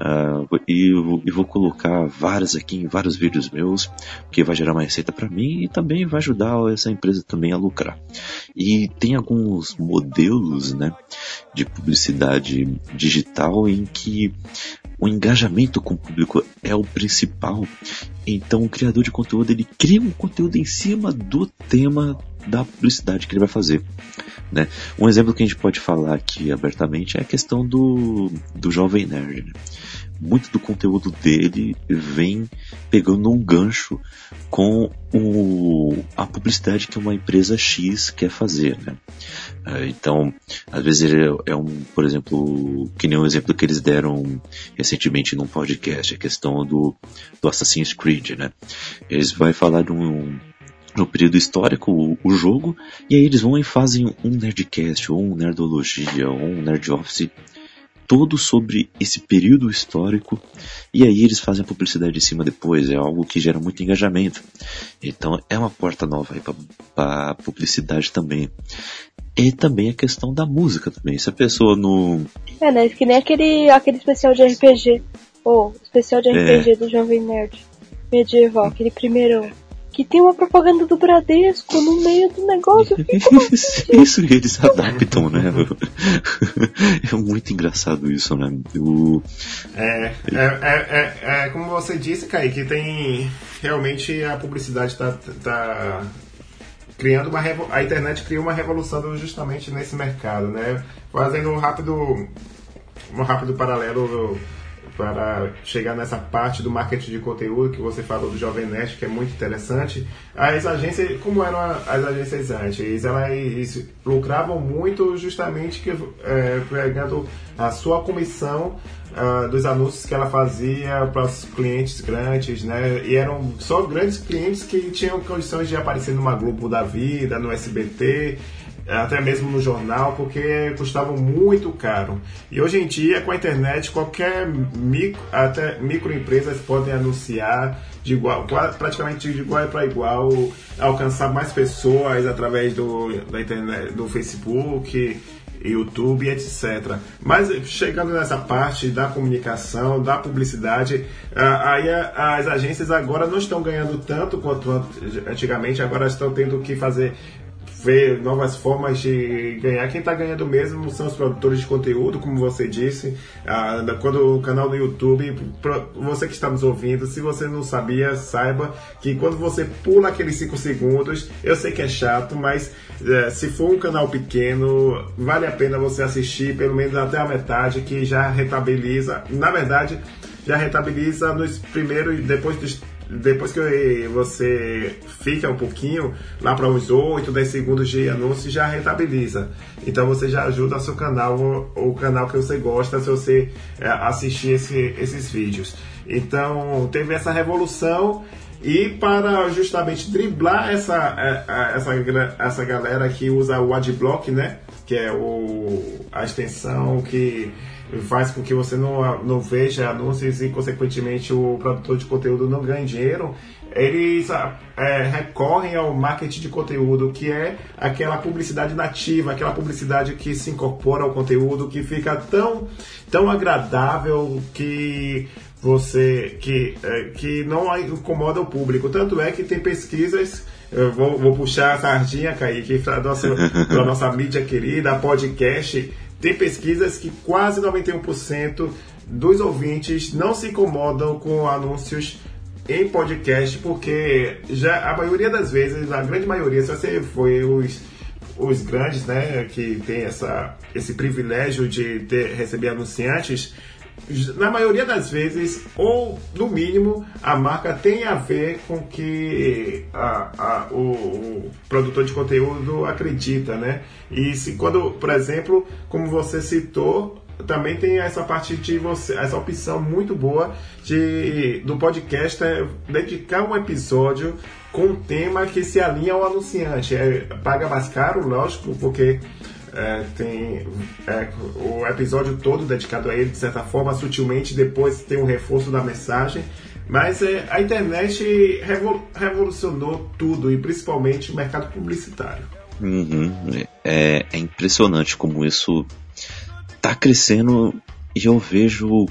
uh, e, e, vou colocar várias aqui em vários vídeos meus, que vai gerar uma receita para mim e também vai ajudar essa empresa também a lucrar. E tem alguns modelos, né, de publicidade digital em que o engajamento com o público é o principal. Então o criador de conteúdo ele cria um conteúdo em cima do tema da publicidade que ele vai fazer. Né? Um exemplo que a gente pode falar aqui abertamente é a questão do, do Jovem Nerd. Né? Muito do conteúdo dele vem pegando um gancho com o, a publicidade que uma empresa X quer fazer, né? É, então, às vezes ele é, é um, por exemplo, que nem um exemplo que eles deram recentemente num podcast, a questão do, do Assassin's Creed, né? Eles vão falar de um, no período histórico o, o, jogo, e aí eles vão e fazem um Nerdcast, ou um Nerdologia, ou um Nerd Office todo sobre esse período histórico e aí eles fazem a publicidade em cima depois, é algo que gera muito engajamento. Então é uma porta nova aí para publicidade também. E também a questão da música também. Se a pessoa no. É, né? Que nem aquele, aquele especial de RPG. Ou oh, especial de RPG é. do Jovem Nerd medieval, aquele primeiro que tem uma propaganda do Bradesco no meio do negócio. isso, eles adaptam, né? é muito engraçado isso, né? O... É, é, é, é, é, como você disse, Kaique, tem realmente a publicidade está tá criando uma a internet criou uma revolução justamente nesse mercado, né? Fazendo um rápido um rápido paralelo para chegar nessa parte do marketing de conteúdo que você falou do Jovem Nerd, que é muito interessante. As agências, como eram as agências antes? Elas lucravam muito justamente que, é, pegando a sua comissão uh, dos anúncios que ela fazia para os clientes grandes, né? E eram só grandes clientes que tinham condições de aparecer numa Globo da Vida, no SBT até mesmo no jornal, porque custavam muito caro. E hoje em dia, com a internet, qualquer micro, até microempresas podem anunciar de igual, praticamente de igual para igual, alcançar mais pessoas através do, da internet, do Facebook, YouTube, etc. Mas chegando nessa parte da comunicação, da publicidade, aí as agências agora não estão ganhando tanto quanto antigamente, agora estão tendo que fazer ver novas formas de ganhar. Quem está ganhando mesmo são os produtores de conteúdo, como você disse. Ah, quando o canal do YouTube, você que está nos ouvindo, se você não sabia, saiba que quando você pula aqueles 5 segundos, eu sei que é chato, mas é, se for um canal pequeno, vale a pena você assistir pelo menos até a metade, que já retabiliza. Na verdade, já retabiliza nos primeiros, depois dos depois que você fica um pouquinho, lá para uns 8, 10 segundos de anúncio, já rentabiliza. Então você já ajuda seu canal, o, o canal que você gosta, se você é, assistir esse, esses vídeos. Então teve essa revolução e para justamente driblar essa, é, é, essa, essa galera que usa o Adblock, né? Que é o, a extensão que faz com que você não, não veja anúncios e, consequentemente, o produtor de conteúdo não ganhe dinheiro, eles é, recorrem ao marketing de conteúdo, que é aquela publicidade nativa, aquela publicidade que se incorpora ao conteúdo, que fica tão, tão agradável que você que, é, que não incomoda o público. Tanto é que tem pesquisas. Eu vou, vou puxar a sardinha, Kaique, para a nossa, nossa mídia querida, podcast tem pesquisas que quase 91% dos ouvintes não se incomodam com anúncios em podcast, porque já a maioria das vezes, a grande maioria, se você foi os, os grandes, né, que tem essa, esse privilégio de ter, receber anunciantes, na maioria das vezes, ou no mínimo, a marca tem a ver com que a, a, o, o, produtor de conteúdo acredita, né? E se quando, por exemplo, como você citou, também tem essa parte de você, essa opção muito boa de do podcast é dedicar um episódio com um tema que se alinha ao anunciante. É, paga mais caro, lógico, porque é, tem é, o episódio todo dedicado a ele, de certa forma, sutilmente, depois tem um reforço da mensagem. Mas é, a internet revolucionou tudo, e principalmente o mercado publicitário. Uhum. É, é impressionante como isso está crescendo e eu vejo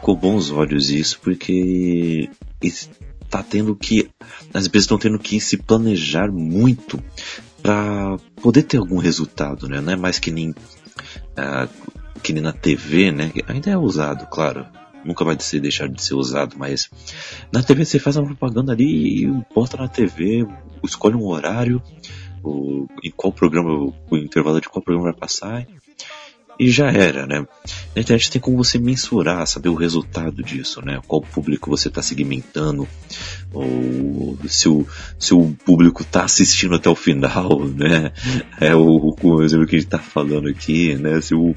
com bons olhos isso, porque está tendo que. As empresas estão tendo que se planejar muito para poder ter algum resultado, né? Não é mais que nem, uh, que nem na TV, né? Ainda é usado, claro nunca vai ser, deixar de ser usado, mas na TV você faz uma propaganda ali e bota na TV, escolhe um horário, o, em qual programa, o intervalo de qual programa vai passar e já era, né? Na internet tem como você mensurar, saber o resultado disso, né? Qual público você está segmentando, ou se o, se o público está assistindo até o final, né? É o, o exemplo que a gente está falando aqui, né? Se o,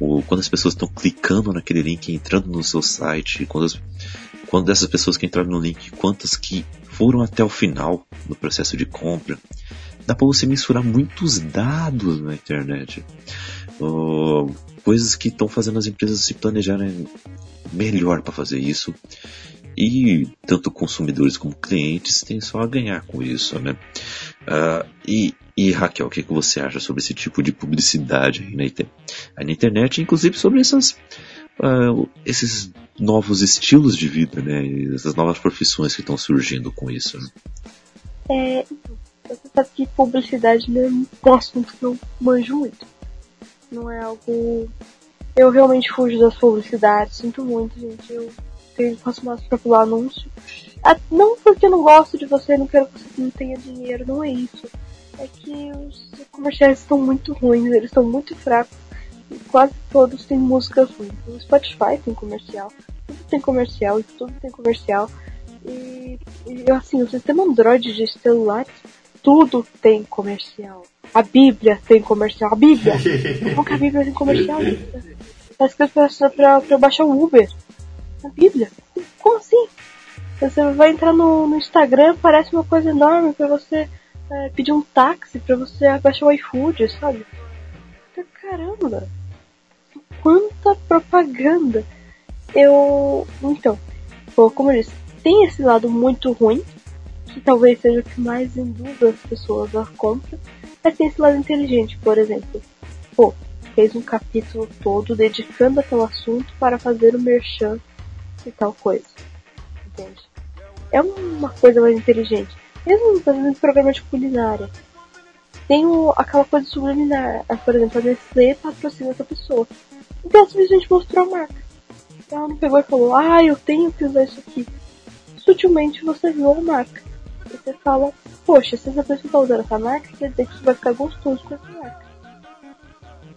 o quando as pessoas estão clicando naquele link, entrando no seu site, quando, as, quando essas pessoas que entraram no link, quantas que foram até o final do processo de compra, dá para você mensurar muitos dados na internet coisas que estão fazendo as empresas se planejarem melhor para fazer isso. E tanto consumidores como clientes têm só a ganhar com isso, né? Uh, e, e Raquel, o que, que você acha sobre esse tipo de publicidade aí na, na internet, inclusive sobre essas, uh, esses novos estilos de vida, né? Essas novas profissões que estão surgindo com isso. Né? É, você sabe que publicidade é um assunto que eu manjo muito. Não é algo. Eu realmente fujo das publicidades, sinto muito, gente. Eu tenho, faço mais pra pular anúncio. Ah, não porque eu não gosto de você, não quero que você não tenha dinheiro, não é isso. É que os comerciais estão muito ruins, eles estão muito fracos. E quase todos têm músicas ruins. O Spotify tem comercial, tudo tem comercial, tudo tem comercial. E, e assim, o sistema Android de celulares tudo tem comercial. A Bíblia tem comercial. A Bíblia! Como que a Bíblia tem comercial? Tá escrito pra, pra, pra baixar o Uber. A Bíblia? Como assim? Você vai entrar no, no Instagram, parece uma coisa enorme pra você é, pedir um táxi, pra você abaixar o iFood, sabe? Caramba! Quanta propaganda! Eu. Então, como eu disse, tem esse lado muito ruim, que talvez seja o que mais induza as pessoas à compra, é ter esse lado inteligente, por exemplo. Pô, fez um capítulo todo dedicando aquele assunto para fazer o merchan e tal coisa. Entende? É uma coisa mais inteligente. Mesmo fazendo programa de culinária. Tem o, aquela coisa subliminar. Ah, por exemplo, a Nestlé patrocina essa pessoa. Então ela simplesmente mostrou a marca. Ela não pegou e falou, ah, eu tenho que usar isso aqui. Sutilmente você viu a marca você fala, poxa, se essa pessoa tá usando essa marca, quer dizer que você vai ficar gostoso com essa marca.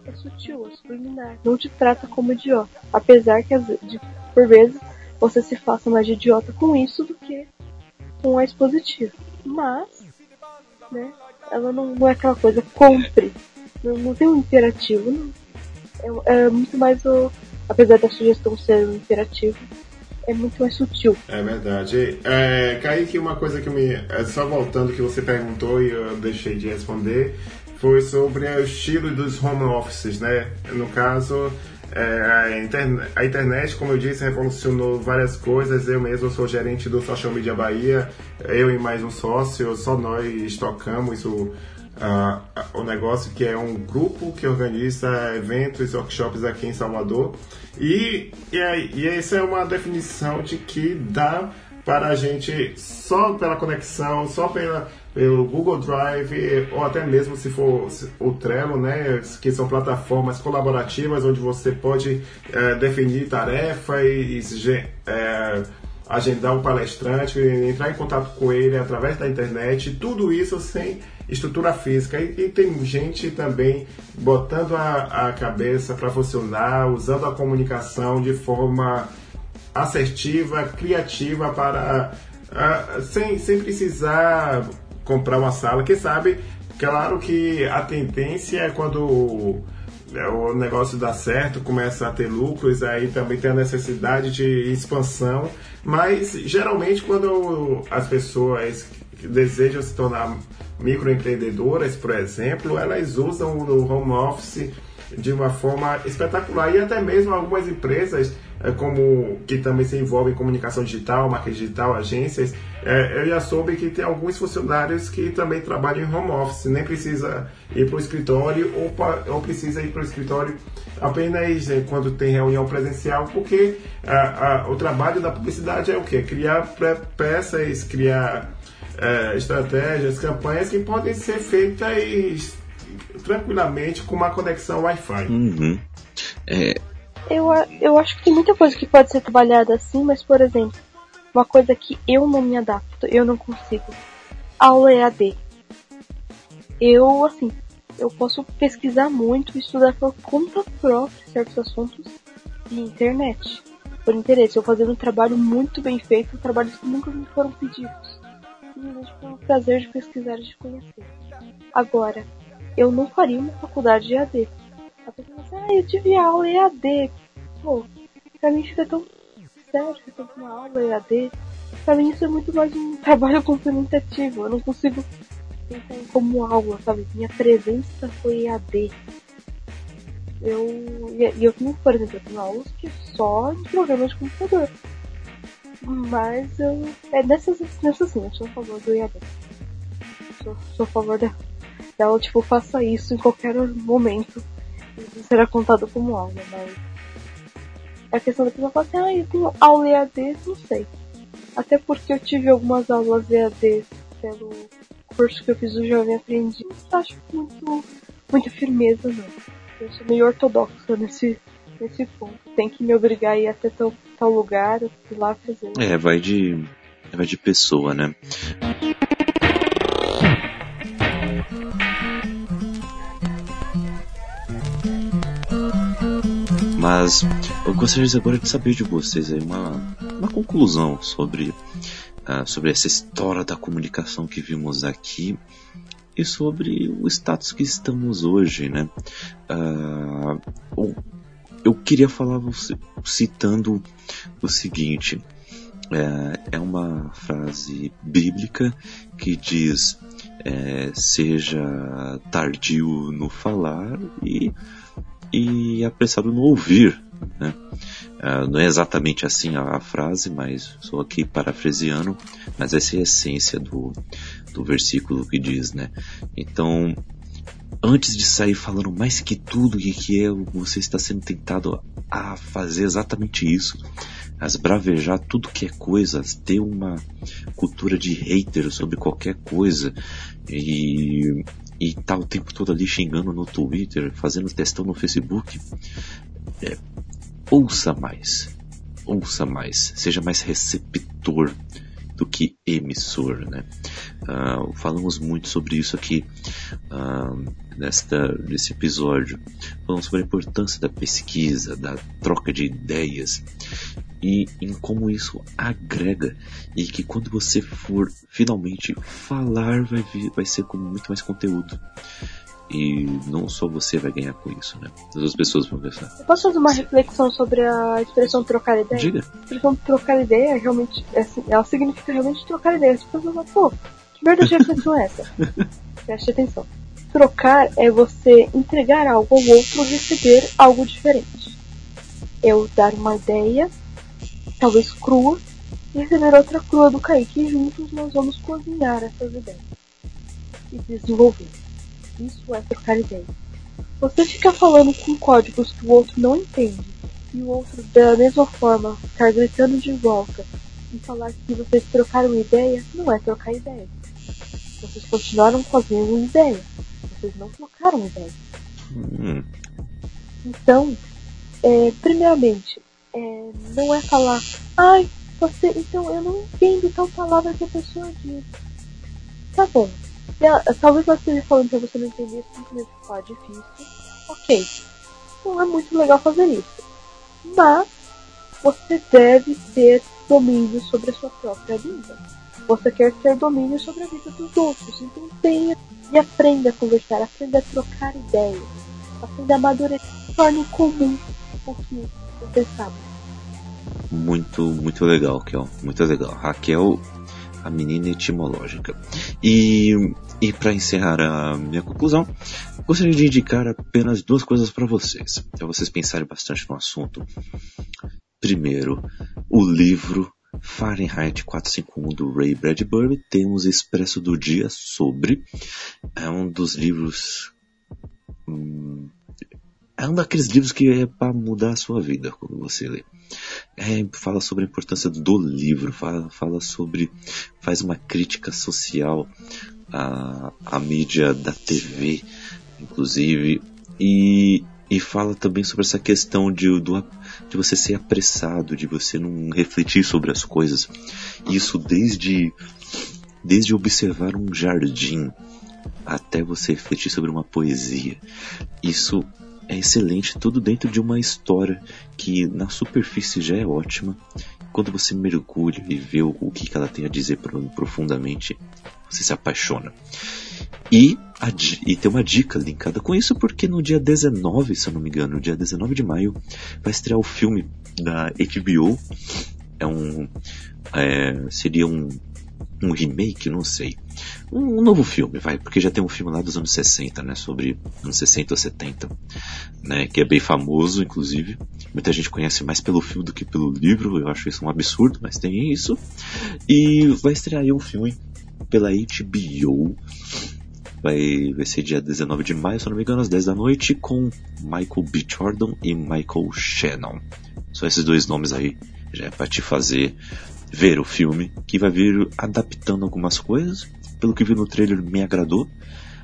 É sutil, é subliminar. Não te trata como idiota. Apesar que, de, por vezes, você se faça mais de idiota com isso do que com a expositiva. Mas, né, ela não, não é aquela coisa, compre. Não, não tem um imperativo, não. É, é muito mais o. Apesar da sugestão ser um imperativo, é muito mais sutil. É verdade. É, Kaique, uma coisa que me. É, só voltando que você perguntou e eu deixei de responder, foi sobre o estilo dos home offices, né? No caso. É, a, internet, a, internet, como eu disse, revolucionou várias coisas. Eu mesmo sou gerente do Social Media Bahia, eu e mais um sócio, só nós tocamos o, o negócio que é um grupo que organiza eventos, workshops aqui em Salvador. E, e, e essa é uma definição de que dá para a gente, só pela conexão, só pela, pelo Google Drive, ou até mesmo se for o Trello, né, que são plataformas colaborativas onde você pode é, definir tarefa e, e é, agendar um palestrante, entrar em contato com ele através da internet, tudo isso sem estrutura física. E, e tem gente também botando a, a cabeça para funcionar, usando a comunicação de forma assertiva, criativa, para sem, sem precisar comprar uma sala. Quem sabe, claro que a tendência é quando o negócio dá certo, começa a ter lucros, aí também tem a necessidade de expansão, mas geralmente quando as pessoas desejam se tornar microempreendedoras, por exemplo, elas usam o home office de uma forma espetacular. E até mesmo algumas empresas é, como que também se envolve em comunicação digital, marketing digital, agências, é, eu já soube que tem alguns funcionários que também trabalham em home office, nem precisa ir para o escritório ou, ou precisa ir para o escritório apenas é, quando tem reunião presencial, porque a, a, o trabalho da publicidade é o quê? Criar peças, criar é, estratégias, campanhas que podem ser feitas tranquilamente com uma conexão Wi-Fi. Uhum. É... Eu, eu acho que tem muita coisa que pode ser trabalhada assim, mas por exemplo, uma coisa que eu não me adapto, eu não consigo. Aula EAD. Eu, assim, eu posso pesquisar muito estudar por conta própria certos assuntos de internet. Por interesse, eu fazendo um trabalho muito bem feito, trabalhos que nunca me foram pedidos. Simplesmente pelo prazer de pesquisar e de conhecer. Agora, eu não faria uma faculdade de EAD. A pessoa assim, ah, eu tive aula EAD. Pô, pra mim fica tão sério que eu uma aula EAD. Pra mim isso é muito mais um trabalho complementativo. Eu não consigo pensar em como aula, sabe? Minha presença foi EAD. Eu. E eu tenho, por exemplo, eu tenho aulas que só em programas de computador. Mas eu. É nessas, nessas sim, eu sou a favor do EAD. Sou, sou a favor da, dela, tipo, faça isso em qualquer momento. E será contado como aula, mas. É a questão da pessoa falar assim, ah, eu tenho aula EAD, não sei. Até porque eu tive algumas aulas EAD pelo curso que eu fiz do Jovem Aprendi. Não acho muito, muita firmeza, não. Eu sou meio ortodoxa nesse, nesse ponto. Tem que me obrigar a ir até tal, tal lugar, ir lá fazer. É, vai de. Vai de pessoa, né? Mas eu gostaria agora de saber de vocês aí uma, uma conclusão sobre, uh, sobre essa história da comunicação que vimos aqui e sobre o status que estamos hoje, né? Uh, eu queria falar citando o seguinte. É, é uma frase bíblica que diz: é, seja tardio no falar e e apressado no ouvir. Né? Uh, não é exatamente assim a, a, frase, mas sou aqui parafraseando, mas essa é a essência do, do versículo que diz, né? Então, antes de sair falando mais que tudo e que é, você está sendo tentado a fazer exatamente isso, a esbravejar tudo que é coisa, ter uma cultura de hater sobre qualquer coisa e e tá o tempo todo ali xingando no Twitter, fazendo testão no Facebook, é, ouça mais. Ouça mais. Seja mais receptor do que emissor, né? Uh, falamos muito sobre isso aqui uh, nesta, nesse episódio. Falamos sobre a importância da pesquisa, da troca de ideias e em como isso agrega e que quando você for finalmente falar vai, vir, vai ser com muito mais conteúdo. E não só você vai ganhar com isso, né? As outras pessoas vão pensar. Eu posso fazer uma reflexão sobre a expressão trocar ideia? Diga. A expressão trocar ideia realmente, é assim, ela significa realmente trocar ideia. As pessoas falam, pô, que merda de reflexão é essa? Preste atenção. Trocar é você entregar algo ao outro receber algo diferente. Eu dar uma ideia talvez crua, e receber outra crua do Kaique e juntos nós vamos cozinhar essas ideias e desenvolver. Isso é trocar ideias. Você fica falando com códigos que o outro não entende e o outro da mesma forma ficar gritando de volta e falar que vocês trocaram ideia, não é trocar ideia. Vocês continuaram fazendo ideia. Vocês não trocaram ideia. Hum. Então, é, primeiramente, é, não é falar, ai, você, então eu não entendo tal palavra que a pessoa diz. Tá bom. Talvez ela esteja falando pra você não entender simplesmente porque é difícil. Ok. Não é muito legal fazer isso. Mas você deve ter domínio sobre a sua própria vida. Você quer ter domínio sobre a vida dos outros. Então tenha e aprenda a conversar, aprenda a trocar ideias, aprenda a amadurecer, torne comum o que você sabe muito, muito legal, Kel. Muito legal. Raquel, a menina etimológica. E, e para encerrar a minha conclusão, gostaria de indicar apenas duas coisas para vocês, para vocês pensarem bastante no assunto. Primeiro, o livro Fahrenheit 451 do Ray Bradbury. Temos Expresso do Dia sobre. É um dos livros. Hum, é um daqueles livros que é para mudar a sua vida quando você lê. É, fala sobre a importância do livro, fala, fala sobre. faz uma crítica social à, à mídia da TV, inclusive. E e fala também sobre essa questão de, do, de você ser apressado, de você não refletir sobre as coisas. Isso desde, desde observar um jardim até você refletir sobre uma poesia. Isso é excelente, tudo dentro de uma história que na superfície já é ótima. Quando você mergulha e vê o, que ela tem a dizer profundamente, você se apaixona. E, a, e tem uma dica linkada com isso, porque no dia 19, se eu não me engano, no dia 19 de maio, vai estrear o filme da HBO. É um. É, seria um, um remake, não sei. Um, um, novo filme, vai, porque já tem um filme lá dos anos 60, né? Sobre anos 60 ou 70, né? Que é bem famoso, inclusive. Muita gente conhece mais pelo filme do que pelo livro, eu acho isso um absurdo, mas tem isso. E vai estrear aí um filme pela HBO Vai, vai ser dia 19 de maio, se não me engano, às 10 da noite, com Michael B. Jordan e Michael Shannon. Só esses dois nomes aí já é para te fazer ver o filme, que vai vir adaptando algumas coisas. Pelo que vi no trailer, me agradou.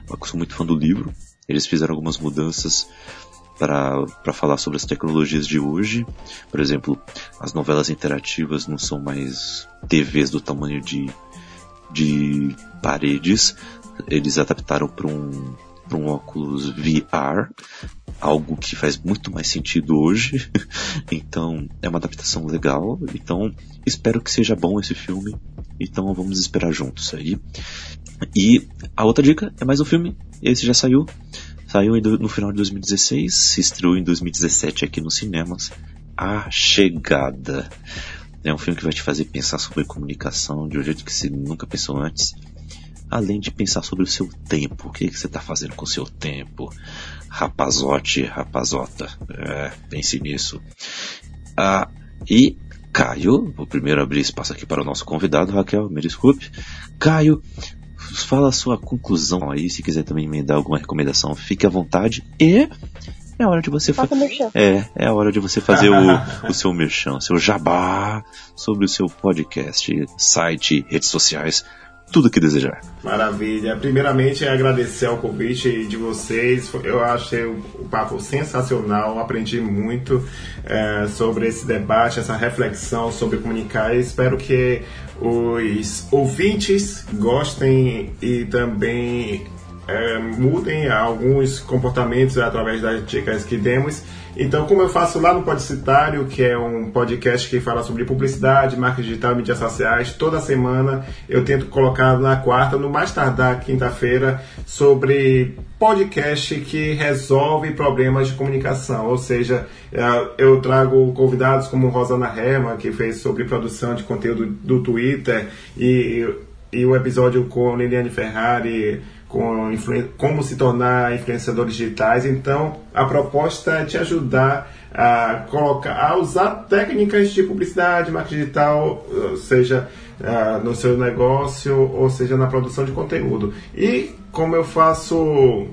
Eu sou muito fã do livro. Eles fizeram algumas mudanças para falar sobre as tecnologias de hoje. Por exemplo, as novelas interativas não são mais TVs do tamanho de, de paredes, eles adaptaram para um, um óculos VR, algo que faz muito mais sentido hoje. então é uma adaptação legal. Então espero que seja bom esse filme. Então vamos esperar juntos aí. E a outra dica é mais um filme. Esse já saiu. Saiu no final de 2016, se estreou em 2017 aqui nos cinemas. A Chegada. É um filme que vai te fazer pensar sobre comunicação de um jeito que você nunca pensou antes além de pensar sobre o seu tempo. O que, que você está fazendo com o seu tempo? Rapazote, rapazota. É, pense nisso. Ah, e Caio, vou primeiro abrir espaço aqui para o nosso convidado, Raquel, me desculpe. Caio, fala a sua conclusão aí, se quiser também me dar alguma recomendação, fique à vontade. E é hora de você fazer. É, é a hora de você fazer o, o seu merchan, seu jabá sobre o seu podcast, site, redes sociais tudo que desejar. Maravilha. Primeiramente, agradecer ao convite de vocês. Eu achei o papo sensacional, aprendi muito é, sobre esse debate, essa reflexão sobre comunicar. espero que os ouvintes gostem e também é, mudem alguns comportamentos através das dicas que demos então, como eu faço lá no Podcitário, que é um podcast que fala sobre publicidade, marketing digital e mídias sociais, toda semana eu tento colocar na quarta, no mais tardar quinta-feira, sobre podcast que resolve problemas de comunicação. Ou seja, é, eu trago convidados como Rosana Rema, que fez sobre produção de conteúdo do Twitter, e, e o episódio com Liliane Ferrari com como se tornar influenciadores digitais. Então, a proposta é te ajudar a colocar, a usar técnicas de publicidade, marketing digital, seja uh, no seu negócio ou seja na produção de conteúdo. E como eu faço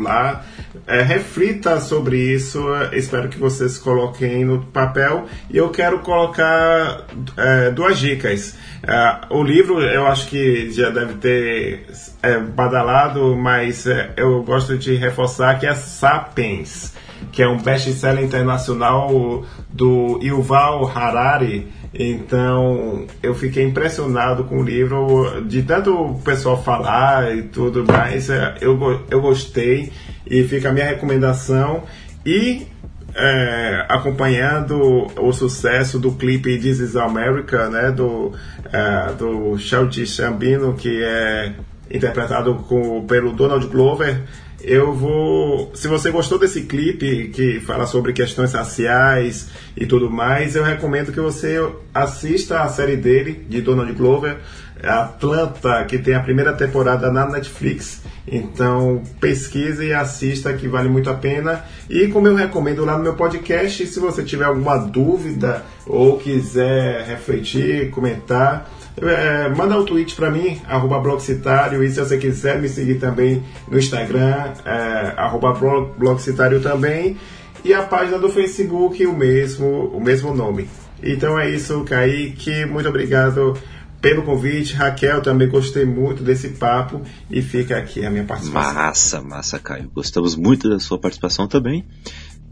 lá, é, reflita sobre isso. Espero que vocês coloquem no papel. E eu quero colocar é, duas dicas. É, o livro eu acho que já deve ter é, badalado, mas é, eu gosto de reforçar que é Sapiens, que é um best-seller internacional do Yuval Harari. Então eu fiquei impressionado com o livro, de tanto o pessoal falar e tudo mais, é, eu, eu gostei e fica a minha recomendação. E é, acompanhando o sucesso do clipe This is America, né, do, é, do Childish Gambino, que é interpretado com, pelo Donald Glover, eu vou. Se você gostou desse clipe que fala sobre questões raciais e tudo mais, eu recomendo que você assista a série dele, de Donald Glover, Atlanta, que tem a primeira temporada na Netflix. Então pesquise e assista que vale muito a pena. E como eu recomendo lá no meu podcast, se você tiver alguma dúvida ou quiser refletir, comentar, é, manda um tweet para mim, arroba blogcitário, e se você quiser me seguir também no Instagram, é, arroba blogcitário também, e a página do Facebook, o mesmo, o mesmo nome. Então é isso, Kaique, muito obrigado pelo convite. Raquel, também gostei muito desse papo e fica aqui a minha participação. Massa, massa, Caio. Gostamos muito da sua participação também.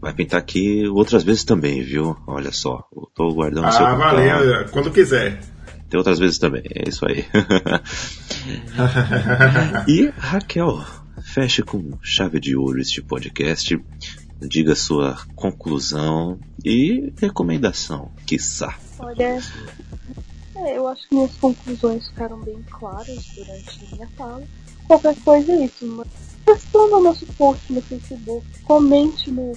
Vai pintar aqui outras vezes também, viu? Olha só, eu tô guardando ah, seu Ah, valeu, quando quiser. Tem outras vezes também, é isso aí. e Raquel, feche com chave de ouro este podcast. Diga sua conclusão e recomendação, quiçá. Olha, é, eu acho que minhas conclusões ficaram bem claras durante a minha fala. Qualquer coisa é isso, mas responda o nosso post no Facebook, comente no,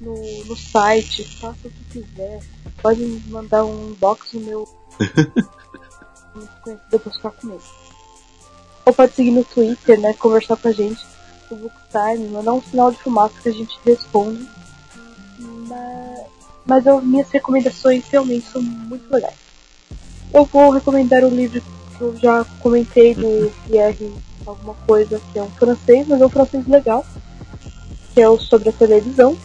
no, no site, faça o que quiser. Pode mandar um inbox no meu depois ficar comigo. Ou pode seguir no Twitter, né? Conversar com a gente no Booktime, mandar um sinal de fumaça que a gente responde. Mas, mas eu, minhas recomendações realmente são muito legais. Eu vou recomendar o livro que eu já comentei do Pierre alguma coisa, que é um francês, mas é um francês legal, que é o sobre a televisão,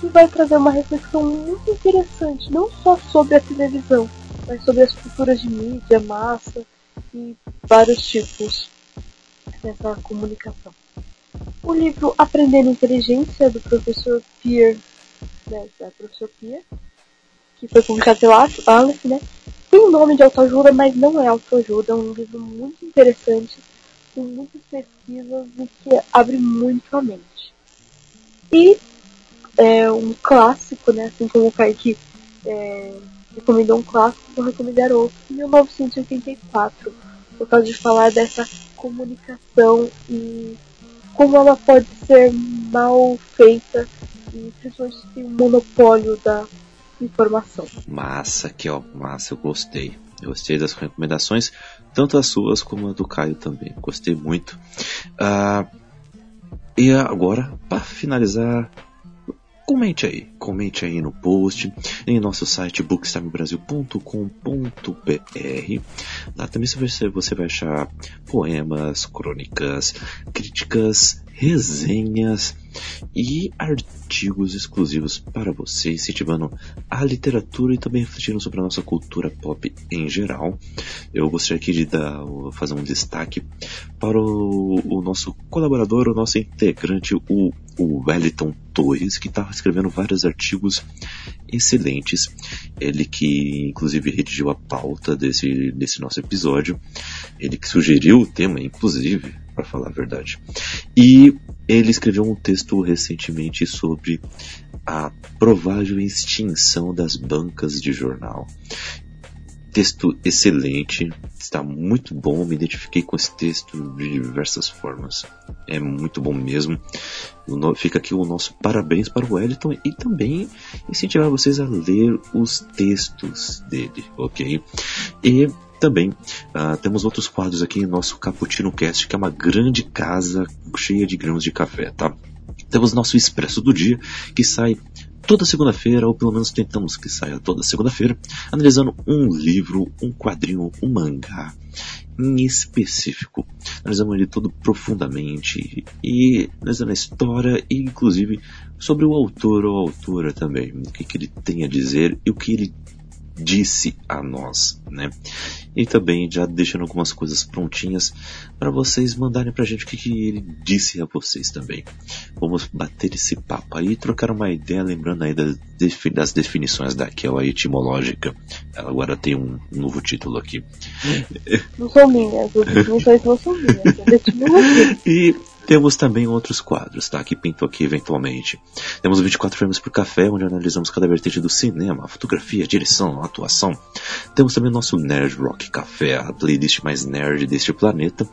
que vai trazer uma reflexão muito interessante, não só sobre a televisão, mas sobre as culturas de mídia, massa e vários tipos dessa comunicação. O livro Aprendendo Inteligência, do professor Pierre, né, da professor Pierre, que foi publicado pela Aleph, né, tem o nome de autoajuda, mas não é autoajuda, é um livro muito interessante, com muitas pesquisas e que abre muito a mente. E é um clássico, né, assim como o Kaique é, recomendou um clássico, vou recomendar outro, 1984, por causa de falar dessa comunicação e como ela pode ser mal feita e principalmente tem um monopólio da informação. Massa, aqui ó, massa, eu gostei. Eu gostei das recomendações, tanto as suas como a do Caio também. Gostei muito. Uh, e agora, para finalizar, comente aí, comente aí no post, em nosso site bookstimebrasil.com.br. Lá também você, você vai achar poemas, crônicas, críticas, resenhas e artigos exclusivos para você, incentivando a literatura e também refletindo sobre a nossa cultura pop em geral. Eu gostaria aqui de dar, fazer um destaque para o, o nosso colaborador, o nosso integrante, o, o Wellington Torres, que está escrevendo vários artigos excelentes. Ele que inclusive redigiu a pauta desse, desse nosso episódio. Ele que sugeriu o tema, inclusive, para falar a verdade. E ele escreveu um texto recentemente sobre a provável extinção das bancas de jornal. Texto excelente, está muito bom, me identifiquei com esse texto de diversas formas. É muito bom mesmo. Fica aqui o nosso parabéns para o Wellington e também incentivar vocês a ler os textos dele, ok? E também uh, temos outros quadros aqui em nosso Cappuccino Cast, que é uma grande casa cheia de grãos de café, tá? Temos nosso Expresso do Dia, que sai toda segunda-feira, ou pelo menos tentamos que saia toda segunda-feira, analisando um livro, um quadrinho, um mangá em específico. Analisamos ele todo profundamente e analisando a história e inclusive sobre o autor ou autora também, o que, que ele tem a dizer e o que ele disse a nós, né? E também já deixando algumas coisas prontinhas para vocês mandarem pra gente o que, que, ele disse a vocês também. Vamos bater esse papo aí, trocar uma ideia, lembrando aí das, das definições daquela etimológica. Ela agora tem um novo título aqui. Não são minhas, as definições não são minhas, etimologia. E temos também outros quadros, tá? Que pintam aqui eventualmente. Temos 24 frames por café, onde analisamos cada vertente do cinema, fotografia, direção, atuação. Temos também o nosso Nerd Rock Café, a playlist mais nerd deste planeta,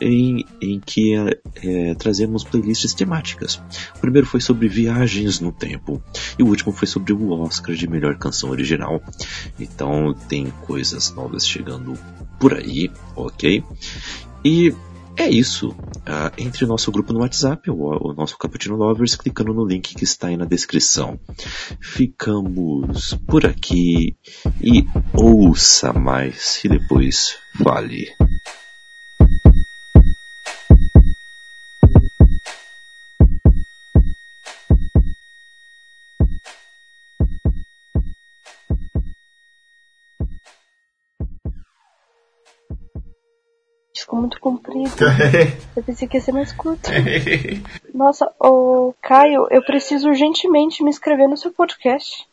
em, em que é, é, trazemos playlists temáticas. O primeiro foi sobre viagens no tempo, e o último foi sobre o Oscar de melhor canção original. Então tem coisas novas chegando por aí, ok? E é isso. Uh, entre o nosso grupo no WhatsApp, o, o, nosso Cappuccino Lovers, clicando no link que está aí na descrição. Ficamos por aqui e ouça mais e depois fale. Ficou muito comprido. eu pensei que ia ser mais curto. Nossa, ô Caio, eu preciso urgentemente me inscrever no seu podcast.